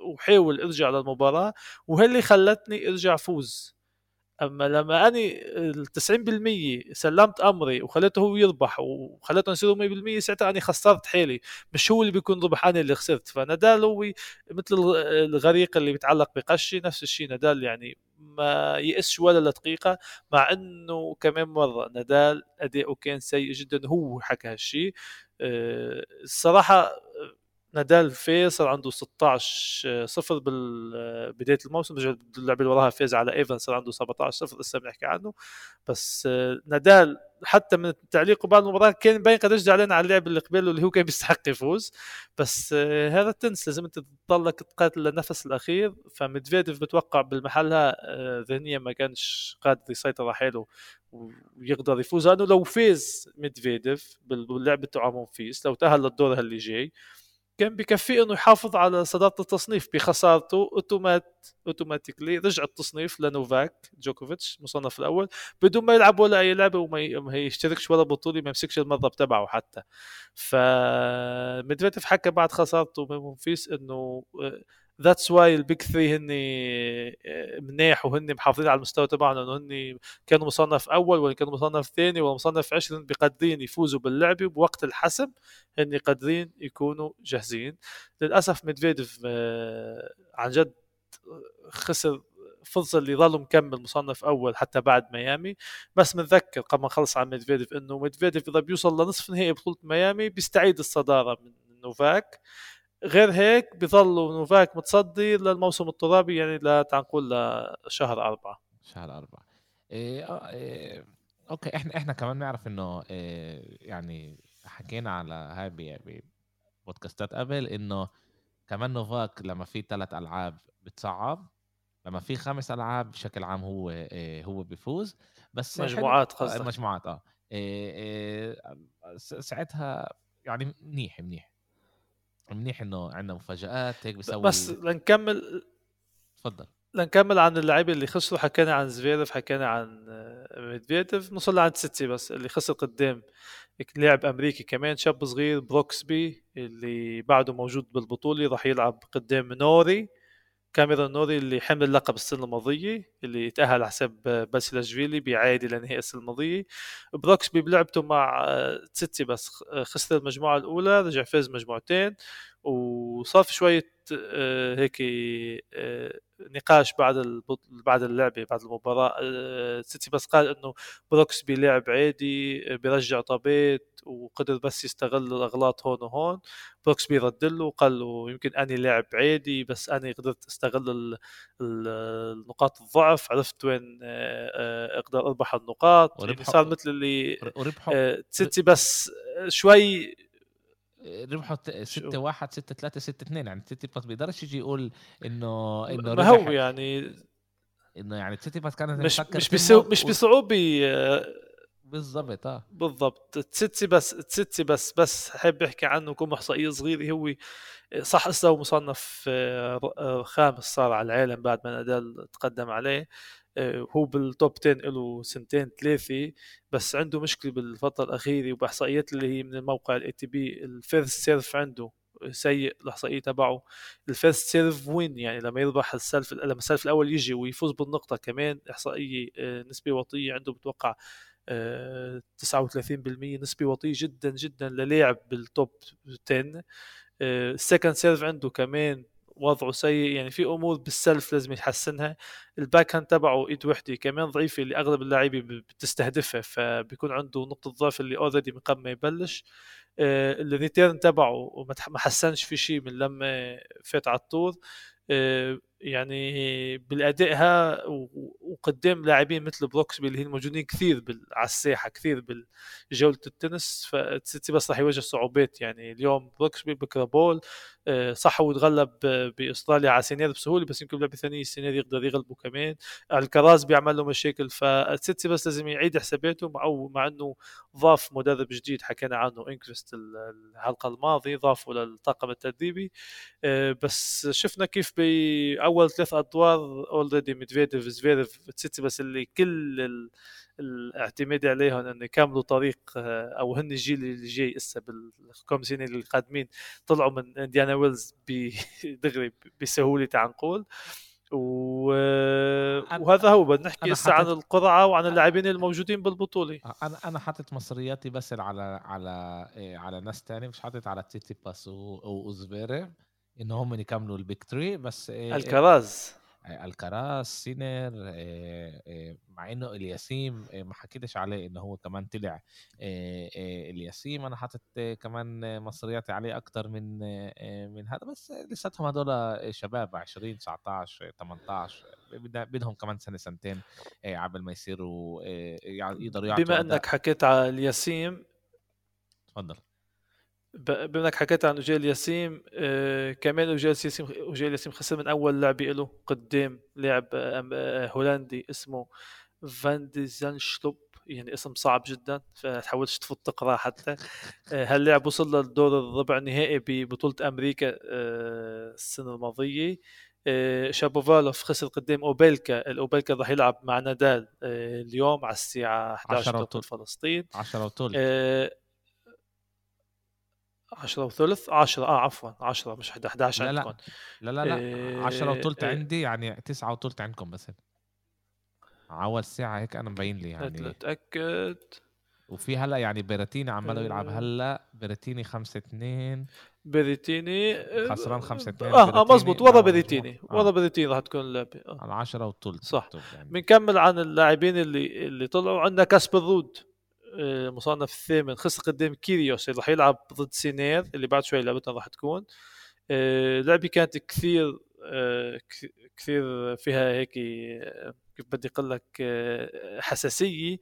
وحاول ارجع للمباراة وهي خلتني ارجع فوز. أما لما أني ال 90% سلمت أمري وخليته هو يربح وخليته يصيروا 100% ساعتها أني خسرت حالي. مش هو اللي بيكون ربح أنا اللي خسرت. فنادال هو مثل الغريق اللي بيتعلق بقشي نفس الشيء نادال يعني ما يئسش ولا دقيقة مع إنه كمان مرة نادال أداؤه كان سيء جدا هو حكى هالشيء آه، الصراحة نادال فاز صار عنده 16 صفر بداية الموسم رجع اللعبة اللي وراها فاز على إيفن صار عنده 17 صفر لسه بنحكي عنه. بس نادال حتى من تعليقه بعد المباراه كان مبين قديش زعلان على اللعب اللي قبله اللي هو كان بيستحق يفوز. بس هذا التنس لازم انت تضلك تقاتل للنفس الأخير. فميدفيديف بتوقع بالمحلها ذهنيا ما كانش قادر يسيطر على حاله ويقدر يفوز. لأنه لو فاز ميدفيديف باللعب تاعه مونفيس لو تأهل للدور اللي جاي كان بكفيه إنه يحافظ على صدارة التصنيف بخسارته automat- automatically. رجع التصنيف لنوفاك جوكوفيتش مصنف الأول. بدون ما يلعب ولا أي لعبة وما يشتركش ولا بطولة ما يمسكش المضرب تبعه حتى. فميدفيديف حكى بعد خسارته من مونفيس إنه that's why ال Big 3 هن منيح وهن محافظين على المستوى تبعهم لأنه هن كانوا مصنف أول ولا كانوا مصنف ثاني ولا مصنف 20 بقادرين يفوزوا باللعبه بوقت الحسم هن قادرين يكونوا جاهزين. للأسف ميدفيديف آه، عن جد خسر فرصة اللي ظل مكمل مصنف أول حتى بعد ميامي. بس بنذكر قبل ما نخلص عن ميدفيديف إنه ميدفيديف إذا بيوصل لنصف نهائي بطولة ميامي بيستعيد الصدارة من نوفاك. غير هيك بيظلوا نوفاك متصدر للموسم الترابي يعني لا نقول لشهر أربعة. شهر أربعة. إيه آه إيه okay إحنا إحنا كمان نعرف إنه إيه يعني حكينا على هاي بودكاستات قبل إنه كمان نوفاك لما في ثلاث ألعاب بتصعب لما في خمس ألعاب بشكل عام هو إيه هو بيفوز. بس مجموعات قصدك. مجموعات آه. إيه إيه ساعتها يعني منيح منيح. منيح إنه عندنا مفاجآت هيك بيسوي بس لنكمل تفضل. لنكمل عن اللعيبة اللي خسروا. حكينا عن زفيرف حكينا عن ميدفيديف نوصل لعند تسيتسيباس اللي خسر قدام لاعب أمريكي كمان شاب صغير بروكسبي اللي بعده موجود بالبطولة راح يلعب قدام نوري. كاميرون نوري اللي حمل اللقب السنة الماضية اللي تاهل على حساب باسيلاشفيلي بإعادة لنهائي السنة الماضية. بروكسبي بلعبته مع تسيتسيباس خسر المجموعة الأولى رجع فاز مجموعتين. وصار في شوية آه، هيك آه، نقاش بعد بعد اللعبة بعد المباراة. آه، تسيتسيباس قال إنه بروكسبي لاعب عادي بيرجع طابات وقدر بس يستغل الأغلاط هون وهون. بروكسبي رد له وقال له يمكن أني لاعب عادي بس أني قدرت أستغل النقاط الضعف. عرفت وين أقدر أربح النقاط. يعني صار مثل اللي سيتي بس شوي ربحوا 6 1 6 3 6 2 يعني سيتي باس بيقدرش يجي يقول إنه إنه ما هو يعني إنه يعني سيتي باس كانت مش مش بسو مش بصعوبة بالضبط آه. بالضبط. تسيتسي بس تسيتسي بس بس حابب احكي عنه كم احصائيه صغيرة. هو صح هو مصنف آه، خامس صار على العالم بعد ما نادال تقدم عليه. آه، هو بال top 10 له سنتين ثلاثة بس عنده مشكلة بالفترة الأخيرة وبإحصائيات اللي هي من الموقع ال ATP ال first serve عنده سيء الإحصائية تبعه. ال first serve وين؟ يعني لما يربح ال serve لما ال serve الأول يجي ويفوز بالنقطة كمان إحصائية آه، نسبة وطية عنده بتوقع 39% آه، نسبة وطية جدا جدا للاعب بال top 10 ال second serve عنده كمان وضعه سيء يعني في أمور بال serve لازم يحسنها ال backhand تبعه إيد وحده كمان ضعيفة اللي أغلب اللعيبه بتستهدفها فبيكون عنده نقطة ضعف اللي already من قبل ما يبلش. آه ال return تبعه ما حسنش في شيء من لما فات على ال tour آه يعني بالاداء وقدام لاعبين مثل بروكسبي اللي هن موجودين كثير على الساحة كثير بجوله التنس. فتسيتسيباس راح يواجه صعوبات. يعني اليوم بروكسبي بكرة بول آه، صح هو تغلب بأستراليا على سينير بسهولة بس يمكن بلعبه ثانية سينير يقدر يغلبه كمان. الكراز بيعمل له مشاكل. فتسيتسيباس لازم يعيد حساباته مع مع إنه ضاف مدرب جديد حكينا عنه إنكريست الحلقة الماضية ضافه للطاقم التدريبي. آه، بس شفنا كيف باول ثلاث أدوار already ميدفيديف زفيرف تسيتسيباس اللي كل ال... الاعتماد عليهم انه يكملوا طريق آه، أو هن الجيل اللي جاي هسه بالكم سنة اللي قادمين. طلعوا من إنديان ويلز دغري بسهولة تعال نقول و... وهذا هو بدنا نحكي هسه عن القرعة وعن اللاعبين الموجودين بالبطولة. أنا أنا حاطط مصرياتي بس على على إيه على ناس تاني مش حاطط على تسيتسيباس وزفيرف انه هم يكملوا ال Big Three بس إيه الكراز. الكراز سينر آه، آه، مع إنه الياسيم آه، ما حكيتش عليه إنه هو كمان طلع الياسيم. أنا حاطط كمان مصرياتي عليه أكتر من من هذا بس لساتهم هذول شباب 20 19 18 بدهم كمان سنة سنتين قبل ما يصيروا يقدروا يعطوا بما إنك حكيت على الياسيم تفضل. بما انك حكيت عن أوجيل ياسيم آه كمان أوجيل ياسيم أوجيل ياسيم خسر من أول لعبه له قدام لاعب آه هولندي اسمه فان ديزنشلوب يعني اسم صعب جدا فتحاولش تفوت تقرأ حتى. آه هاللاعب وصل للدور الربع النهائي ببطولة أمريكا آه السنة الماضية؟ آه شابوفالوف خسر قدام أوبيلكا. الأوبيلكا راح يلعب مع نادال آه اليوم على الساعة 11 توقيت فلسطين. 10 وثلث 10 وثلث 10 آه عفوا 10 مش 11 لا عندكم لا لا لا, لا. 10 إيه، وثلث إيه. عندي يعني 9 وثلث عندكم بس اول ساعة هيك أنا مبين لي يعني متأكد وفي هلأ يعني بيراتيني عمالة يلعب إيه. هلأ بيراتيني 5 2 بيريتيني خسران 5 2 آه آه مزبوط ورا بيريتيني آه. ورا بيريتيني راح تكون اللعبه آه. على 10 وثلث صح يعني. بنكمل عن اللاعبين اللي اللي طلعوا عندنا كاسبر رود المصنف الثامن خسر قدام كيريوس اللي راح يلعب ضد سينر اللي بعد شوي لعبتنا راح تكون. آه، لعبة كانت كثير آه، كثير فيها هيك كيف بدي أقول لك آه، حساسية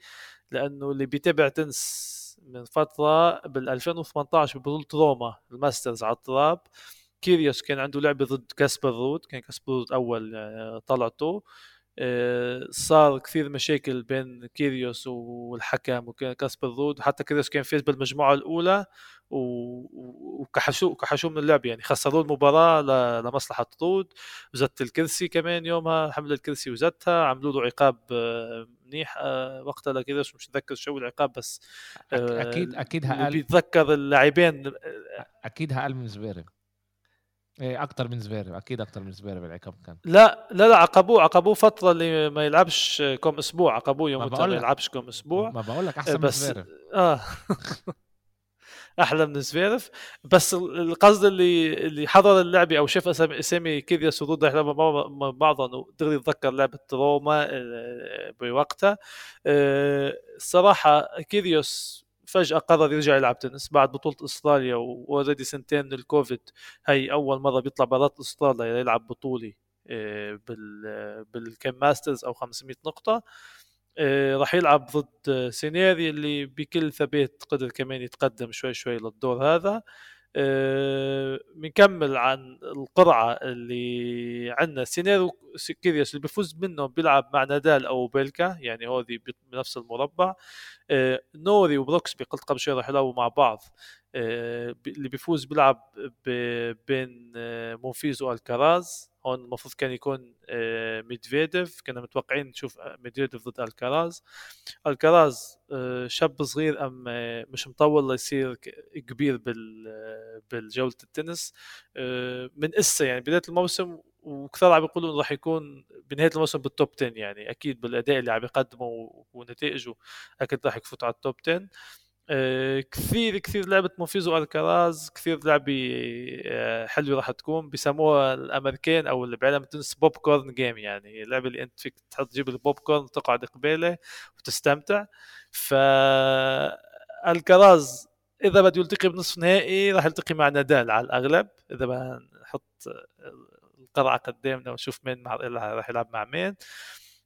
لأنه اللي بيتابع تنس من فترة بال 2018 ببطولة روما الماسترز على التراب. كيريوس كان عنده لعبة ضد كاسبر رود كان كاسبر رود أول طلعته. آه، صار كثير مشاكل بين كيريوس والحكم وكاسبر رود. وحتى كيريوس كان فاز بالمجموعة الأولى وكحشوه كحشوه من اللعب. يعني خسروا المباراة لمصلحة رود. وزت الكرسي كمان يومها. حمل الكرسي وزتها. عملوا له عقاب آه، منيح آه، وقتها لكيريوس. مش متذكر شو العقاب بس أكيد أكيد أقل بيتذكر اللاعبين أكيد أقل من زفيرف إيه أكثر من زفيرف أكيد أكثر من زفيرف العقاب كان. لا لا لا عقبوه عقبوه فترة اللي ما يلعبش كم أسبوع عقبوه يوم ما, ما يلعبش كم أسبوع. ما بقول لك احسن بس من زفيرف آه. أحلى من زفيرف بس القصد اللي اللي حضر اللعبه أو شاف أسامي كيريوس رود مع بعضهم ودغري يتذكر لعبة روما آه، بوقتها. آه، الصراحه كيريوس فجأة قرر يرجع يلعب تنس. بعد بطولة أستراليا و already سنتين من الكوفيد هي أول مرة بيطلع برات أستراليا يلعب بطوله آه، بال بالكيم ماسترز أو 500 نقطة. آه، راح يلعب ضد سينر اللي بكل ثبات قدر كمان يتقدم شوي شوي للدور هذا. بنكمل عن القرعة اللي عندنا. سينر وكيريوس اللي بيفوز منه بيلعب مع نادال أو أوبيلكا يعني هذي بنفس المربع. آه، نوري وبروكسبي قلت قبل شوي راح يلعبوا مع بعض. آه، اللي بيفوز بيلعب بين آه، مونفيس والكراز. هون المفروض كان يكون ميدفيديف. كنا متوقعين نشوف ميدفيديف ضد الكراز. الكراز شاب صغير أم مش مطول ليصير كبير بالجولة التنس. من إسا يعني بداية الموسم وكثير عم يقولوا راح يكون بنهاية الموسم بال top 10 يعني. أكيد بالأداء اللي عم يقدمه ونتائجه أكيد راح يفوت على ال top 10 آه، كثير كثير لعبة مونفيس والكراز كثير لعبة آه، حلوة راح تكون. بسموها الأمريكان أو اللي بعلم التنس popcorn game يعني. اللعبة اللي أنت فيك تحط تجيب البوب كورن وتقعد قباله وتستمتع. ف الكراز إذا بده يلتقي بنصف نهائي راح يلتقي مع نادال على الأغلب. إذا بنحط القرعة قدامنا ونشوف مين راح يلعب مع مين.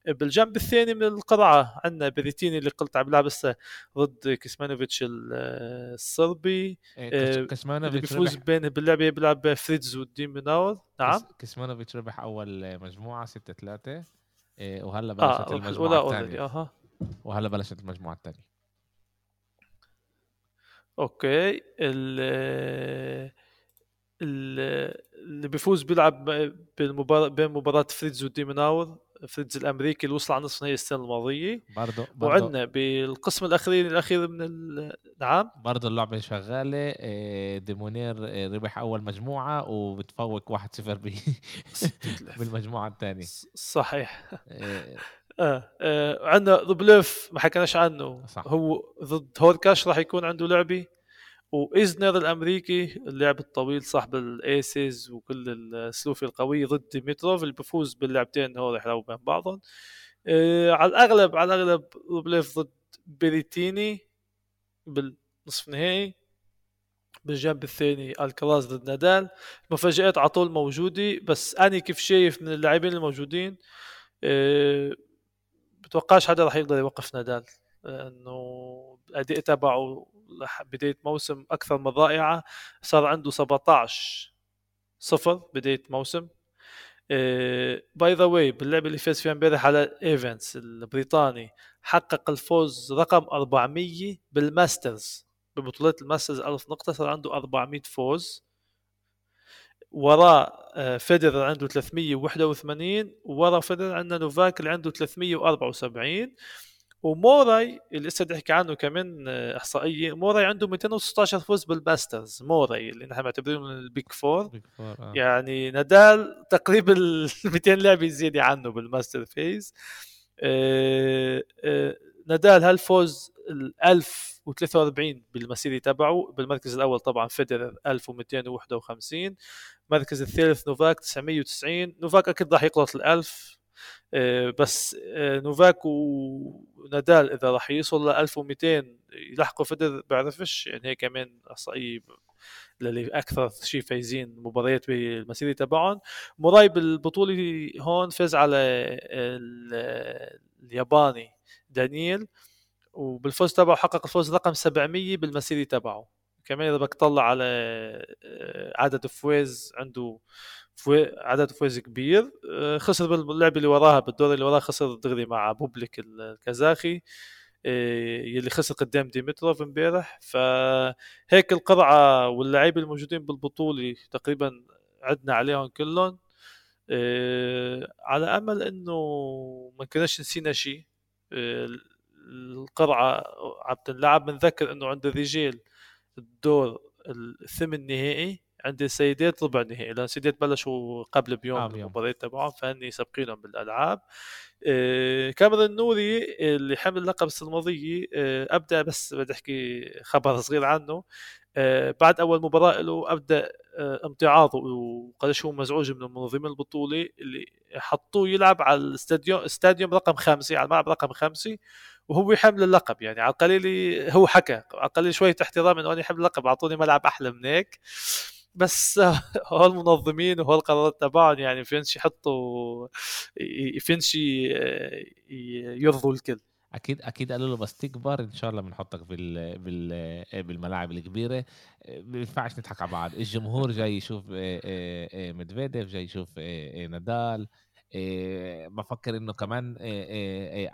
بالجنب الثاني من القرعه عندنا بريتيني اللي قلت عم يلعب هسه ضد كسمانوفيتش الصربي. إيه، آه، كسمانوفيتش بيفوز بين باللعبة بيلعب فريتز وديميناور نعم. كسمانوفيتش ربح أول مجموعة 6 3 إيه، وهلا بلشت آه المجموعة الثانية. آه. وهلا بلشت المجموعة الثانية. أوكي. ال اللي بيفوز بيلعب بالمباراة بين مباراة فريتز وديميناور فريتز الأمريكي اللي وصل على نصف نهائي السنة الماضية برضه وعندنا بالقسم الاخير الأخير من ال... نعم برضه اللعبة شغالة آه، ديميناور آه، ربح أول مجموعة وبتفوق 1-0 بالمجموعة الثانية صحيح آه. آه. آه. عندنا روبليف ما حكيناش عنه صح. هو ضد هوركاش راح يكون عنده لعبة وايزنر الأمريكي اللاعب الطويل صاحب ال aces وكل ال serve القويه ضد ديمتروف اللي بفوز باللعبتين هو يلعبوا بين بعضهم. آه على الأغلب على الأغلب روبليف ضد بيريتيني بالنصف نهائي بالجنب الثاني الكراز ضد نادال. مفاجآت على طول موجودة بس أنا كيف شايف من اللاعبين الموجودين أه بتوقعش حدا راح يقدر يوقف نادال لأنه الأداء تبعه بداية موسم أكثر من رائعة صار عنده 17 صفر بداية موسم. by the way باللعبة اللي فاز فيها امبارح على إيفانز البريطاني حقق الفوز رقم 400 بالماسترز. ببطولات الماسترز 1000 نقطة صار عنده 400 فوز. وراه فيدرر عنده 381 ورا فيدرر عندنا نوفاك اللي عنده 374 وموراي اللي لسه بنحكي عنه كمان آه، إحصائية موراي عنده 216 فوز بالماسترز موراي اللي نحن معتبرينه من ال big four, big four آه. يعني نادال تقريبا 200 لعبه زيادة عنه بالماستر فيز. آه آه نادال هالفوز ال 1043 بالمسيرة تبعه؟ بالمركز الأول طبعا فيدرر 1251 المركز الثالث نوفاك 990 نوفاك أكيد راح يقلط ال 1000 آه، بس آه، نوفاك ونادال إذا راح يوصل ل 1200 يلحقوا فيدرر بعرفش يعني هي كمان احصائيه للي أكثر شيء فايزين مباريات بالمسيرة تبعهم. موراي بالبطوله هون فاز على الياباني دانييل وبالفوز تبعه حقق الفوز رقم 700 بالمسيرة تبعه. كمان إذا بدك تطلع على آه، عدد فوز عنده عدد فوز كبير آه، خسر باللعبه اللي وراها بالدور اللي وراها خسر دغري مع بوبليك الكازاخي آه، يلي خسر قدام ديمتروف امبارح. فهيك القرعة واللعيبة الموجودين بالبطولة تقريبا عدنا عليهم كلهم. آه، على أمل إنه ما كناش نسينا شيء القرعة عم تنلعب. بنذكر إنه عند الرجال الدور الثمن نهائي عند السيدات ربع نهائي لأن السيدات بلشوا قبل بيوم آه المباراه تبعهم فهني سابقينهم بالألعاب. آه كاميرون النوري اللي حمل لقب السنة الماضية آه أبدأ بس بدي أحكي خبر صغير عنه. آه بعد أول مباراة له أبدأ امتعاضه وقديش هو مزعوج من منظمين البطولة اللي حطوه يلعب على الاستاديوم استاديوم رقم خمسة على الملعب رقم خمسة وهو يحمل اللقب. يعني على القليل هو حكى على القليل شوية احترام إنه أنا يحمل اللقب أعطوني ملعب أحلى من هيك. بس هو المنظمين وهو القرارات تبعهم يعني فينش يحطوا فينش يرضوا الكل. أكيد أكيد قالوا له بس تكبر إن شاء الله بنحطك بال بال بالملاعب الكبيرة. ما ينفعش نضحك على بعض. الجمهور جاي يشوف مدفيديف جاي يشوف نادال بفكر إنه كمان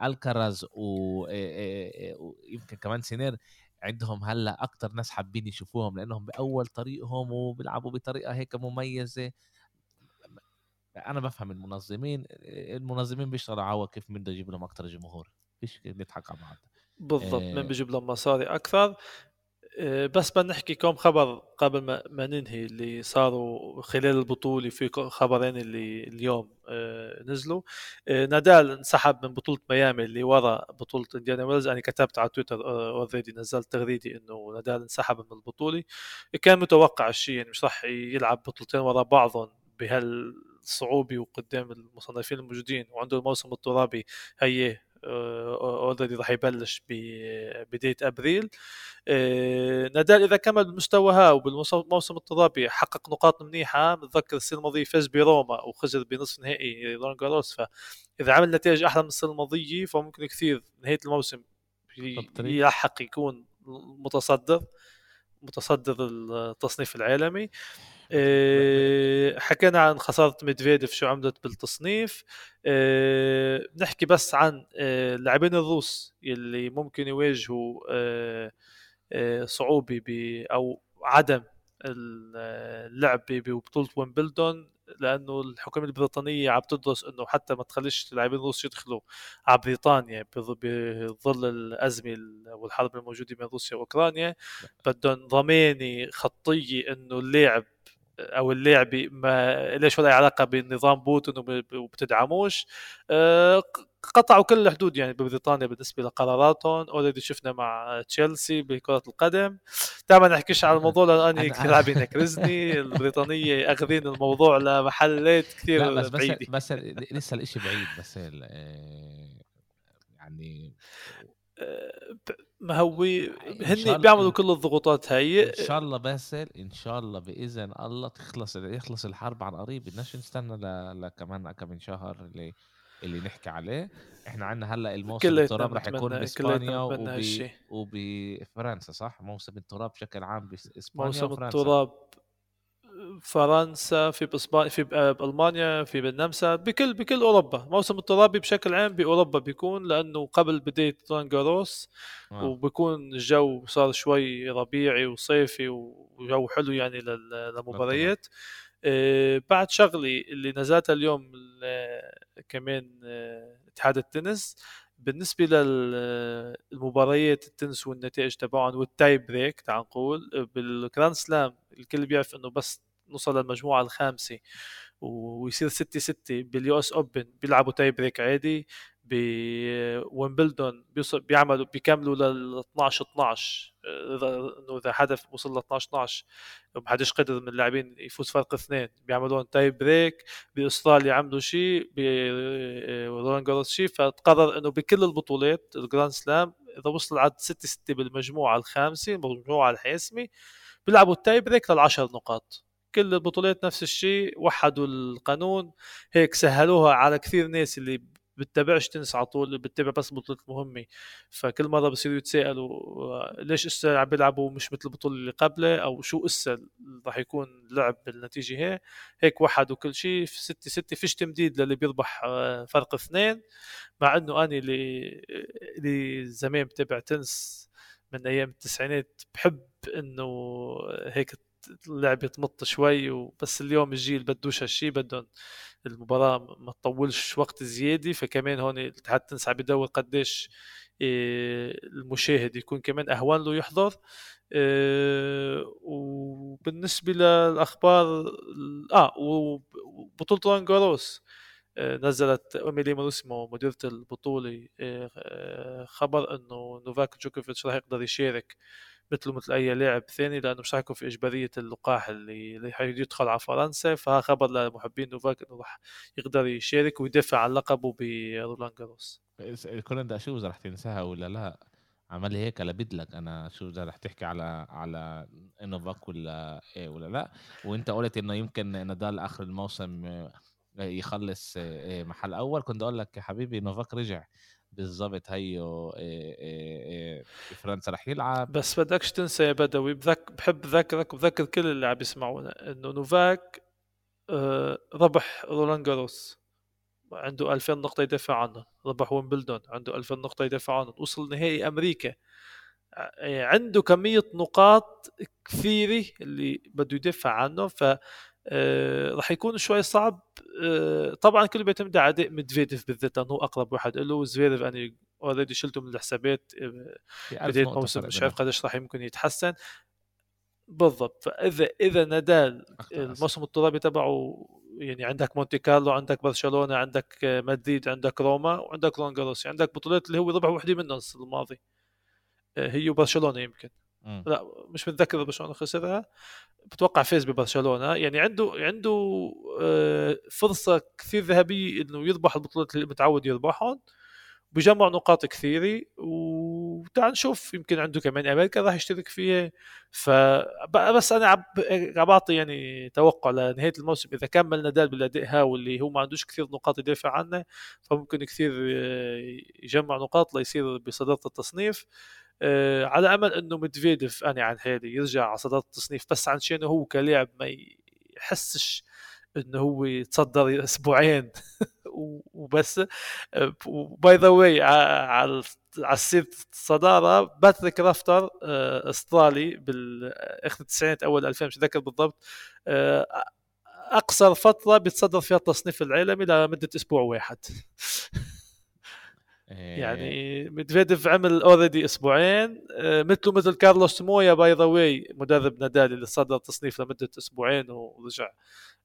ألكراز ويمكن كمان سينير. عندهم هلأ أكتر ناس حابين يشوفوهم لأنهم بأول طريقهم وبيلعبوا بطريقة هيك مميزة. أنا بفهم المنظمين المنظمين بيشتغلوا عوا كيف بده يجيب لهم أكتر جمهور فيش نضحك على بعض. بالضبط آه. من بيجيب لهم مصاري أكثر. آه، بس بدنا نحكي كم خبر قبل ما, ما ننهي اللي صاروا خلال البطولة في خبرين اللي اليوم آه، نزلوا. آه، نادال انسحب من بطولة ميامي اللي ورا بطولة إنديان ويلز. أنا كتبت على تويتر already نزلت تغريدة إنه نادال انسحب من البطولة. كان متوقع الشيء يعني مش راح يلعب بطولتين ورا بعضهم بهالصعوبة وقدام المصنفين الموجودين وعنده الموسم الترابي. هي already راح يبلش ببدايه أبريل. آه، نادال إذا كمل بمستواه وبالموسم الترابي حقق نقاط منيحة بتذكر السنة الماضية فاز بروما وخسر بنصف نهائي رولان جاروس. فإذا عمل نتائج أحلى من السنة الماضية فممكن كثير نهاية الموسم يلحق يكون متصدر. متصدر التصنيف العالمي. إيه حكينا عن خسارة ميدفيديف شو عملت بالتصنيف. إيه نحكي بس عن إيه اللاعبين الروس اللي ممكن يواجهوا صعوبة أو عدم اللعب ببطولة ويمبلدون. لأنه الحكومة البريطانية عم تدرس إنه حتى ما تخليش اللاعبين الروس يدخلوا على بريطانيا بظل الأزمة والحرب الموجودة بين روسيا وأوكرانيا. بدهم ضمانة خطية إنه اللاعب أو اللعبه ما ليش ولا علاقة بنظام بوتين وبتدعموش. أه قطعوا كل الحدود يعني ببريطانيا بالنسبة لقراراتهم اوريدي شفنا مع تشيلسي بكرة القدم. دائما نحكيش على الموضوع لأن أنا كثير عم ينكرزني البريطانية اخذين الموضوع لمحلات كثير بس بعيدة. بس, بس لسه الإشي بعيد بس يعني ما هو هن بيعملوا كل الضغوطات هي إن شاء الله باسل إن شاء الله بإذن الله تخلص يخلص الحرب عن قريب. بدناش نستنى لكمان كم شهر اللي اللي نحكي عليه. إحنا عندنا هلأ الموسم التراب رح يكون بإسبانيا وب... وبفرنسا صح؟ موسم التراب بشكل عام باسبانيا موسم وفرنسا. التراب فرنسا في بإسبانيا في بألمانيا في بالنمسا بكل بكل أوروبا. موسم الترابي بشكل عام بأوروبا بيكون لأنه قبل بداية ران جاروس آه. وبكون الجو صار شوي ربيعي وصيفي وجو حلو يعني للمباريات. آه بعد شغلي اللي نزلتها اليوم كمان آه اتحاد التنس بالنسبة للمباريات التنس والنتائج تبعهم وال tie break تعال نقول بال Grand Slam الكل بيعرف إنه بس نوصل للمجموعة الخامسة ويصير 6 6 بال US Open بيلعبوا tie break عادي. بويمبلدون بيعملوا بيكملوا لل 12 12 إنه إذا حدا وصل ل 12 12 وما حدش قدر من اللاعبين يفوز فرق اثنين. بيعملون tie break بأستراليا عملوا شيء برولان جاروس شيء فتقرر إنه بكل البطولات ال Grand Slam إذا وصل عند 6 6 بالمجموعة الخامسة المجموعه الحاسمة بيلعبوا ال tie break للعشر نقاط. كل البطولات نفس الشيء وحدوا القانون. هيك سهلوها على كثير ناس اللي بتتابعش تنس على طول بتتابع بس بطولة المهمة فكل مرة بصيروا يتساءلوا ليش إسا عم بيلعبوا مش مثل البطولة اللي قبلة؟ أو شو إسا راح يكون لعب بالنتيجة هي؟ هيك وحد وكل شيء في ستة ستة فيش تمديد للي بيربح آه، فرق اثنين. مع إنه أنا اللي اللي زمان بتابع تنس من أيام التسعينات بحب إنه هيك اللعبة تمط شوي وبس اليوم الجيل بدوش هالشي بدهم المباراة ما تطولش وقت زيادة. فكمان هون الاتحاد التنس عم بدور قديش آه، المشاهد يكون كمان اهون له يحضر. آه، وبالنسبة للأخبار آه وبطولة رولان جاروس آه، نزلت إميلي موريسمو مديرة البطولة خبر إنه نوفاك جوكوفيتش راح يقدر يشارك مثله مثل أي لاعب ثاني لأنه مش حيكون في إجبارية اللقاح اللي اللي حيدخل على فرنسا فها خبر لمحبين نوفاك إنه راح يقدر يشارك ويدافع عن لقبه برولان جاروس. كل ده شو إذا رح تنساها ولا لا. عمل لي هيك لبد لك أنا شو إذا رح تحكي على على نوفاك ولا إيه ولا لا. وإنت قلت إنه يمكن نضال آخر الموسم يخلص إيه، محل أول. كنت أقول لك يا حبيبي نوفاك رجع. بالضبط هيو فرنسا رح يلعب. بس بدكش تنسى يا بدوي بذك بحب ذكرك وبذكر كل اللي عم يسمعونا إنه نوفاك ربح رولان جاروس. عنده 2000 نقطة يدافع عنهم ربح ويمبلدون عنده 2000 نقطة يدافع عنهم وصل نهائي أمريكا. عنده كمية نقاط كثيرة اللي بده يدافع عنه ف راح يكون شوي صعب. آه، طبعا كله بيعتمد على اداء ميدفيديف بالذات لأنه هو أقرب واحد له. زفيرف أنا already شلته من الحسابات آه، بداية الموسم مش عارف قديش راح يمكن يتحسن. بالضبط. فإذا إذا نادال الموسم الترابي تبعه يعني عندك مونتي كارلو عندك برشلونة عندك مدريد عندك روما وعندك رولان جاروس عندك بطولات اللي هو ربح وحدة منهم الماضي. هي وبرشلونة يمكن. لا مش متذكر برشلونة خسرها بتوقع فاز ببرشلونة. يعني عنده عنده آه، فرصة كثير ذهبية إنه يربح البطولات اللي متعود يربحهم بجمع نقاط كثيرة. وتعال نشوف يمكن عنده كمان أمريكا راح يشترك فيها. فبس أنا عم بعطي يعني توقع لنهاية الموسم. إذا كمل نادال بالاداء هاو اللي هو ما عندوش كثير نقاط يدافع عنه فممكن كثير آه، يجمع نقاط ليصير بصدارة التصنيف. على أمل إنه ميدفيديف أنا عن حالي يرجع على صدارة التصنيف بس عن إنه هو كلاعب ما يحسش إنه هو يتصدر أسبوعين وبس. by the way على سيرة الصدارة باتريك رافتر آه، أسترالي باخر التسعينات أول 2000 مش متذكر بالضبط آه، أقصر فترة بيتصدر فيها التصنيف العالمي لمدة أسبوع واحد. يعني إيه. ميدفيديف عمل already أسبوعين. آه، مثله مثل كارلوس مويا by the way مدرب نادال اللي صدر تصنيف لمدة أسبوعين ورجع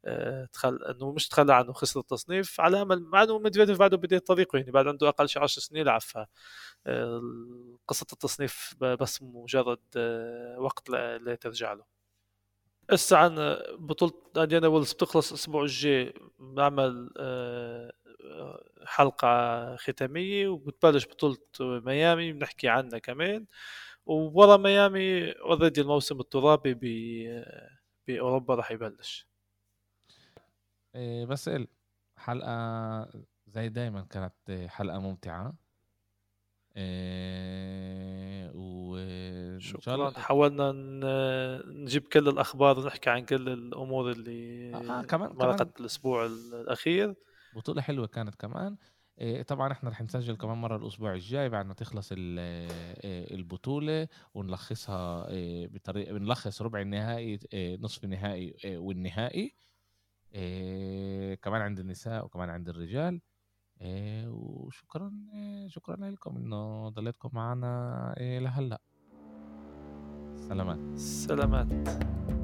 آه، تخل إنه مش تخلى عنه خسر التصنيف. على أمل مع إنه ميدفيديف بعده بداية طريقه يعني بعد عنده أقل شيء 10 سنين يلعب آه، قصة التصنيف بس مجرد وقت لترجع له. هسه عن بطولة إنديان ويلز بتخلص الأسبوع الجاي بعمل حلقة ختامية وبتبلش بطولة ميامي بنحكي عنها كمان. وورا ميامي أوريدي الموسم الترابي ب بأوروبا راح يبلش. إيه بس حلقة زي دايما كانت حلقة ممتعة. إيه شكرا. حاولنا نجيب كل الأخبار ونحكي عن كل الأمور اللي آه كمان مرقت الأسبوع الأخير. بطولة حلوة كانت كمان. إيه، طبعا إحنا رح نسجل كمان مرة الأسبوع الجاي بعد ما تخلص إيه، البطولة ونلخصها إيه، بطريقة بنلخص ربع النهائي نصف النهائي والنهائي. كمان عند النساء وكمان عند الرجال. وشكرا شكرا لكم إنه ضليتكم معنا لهلأ. سلامات. سلامات.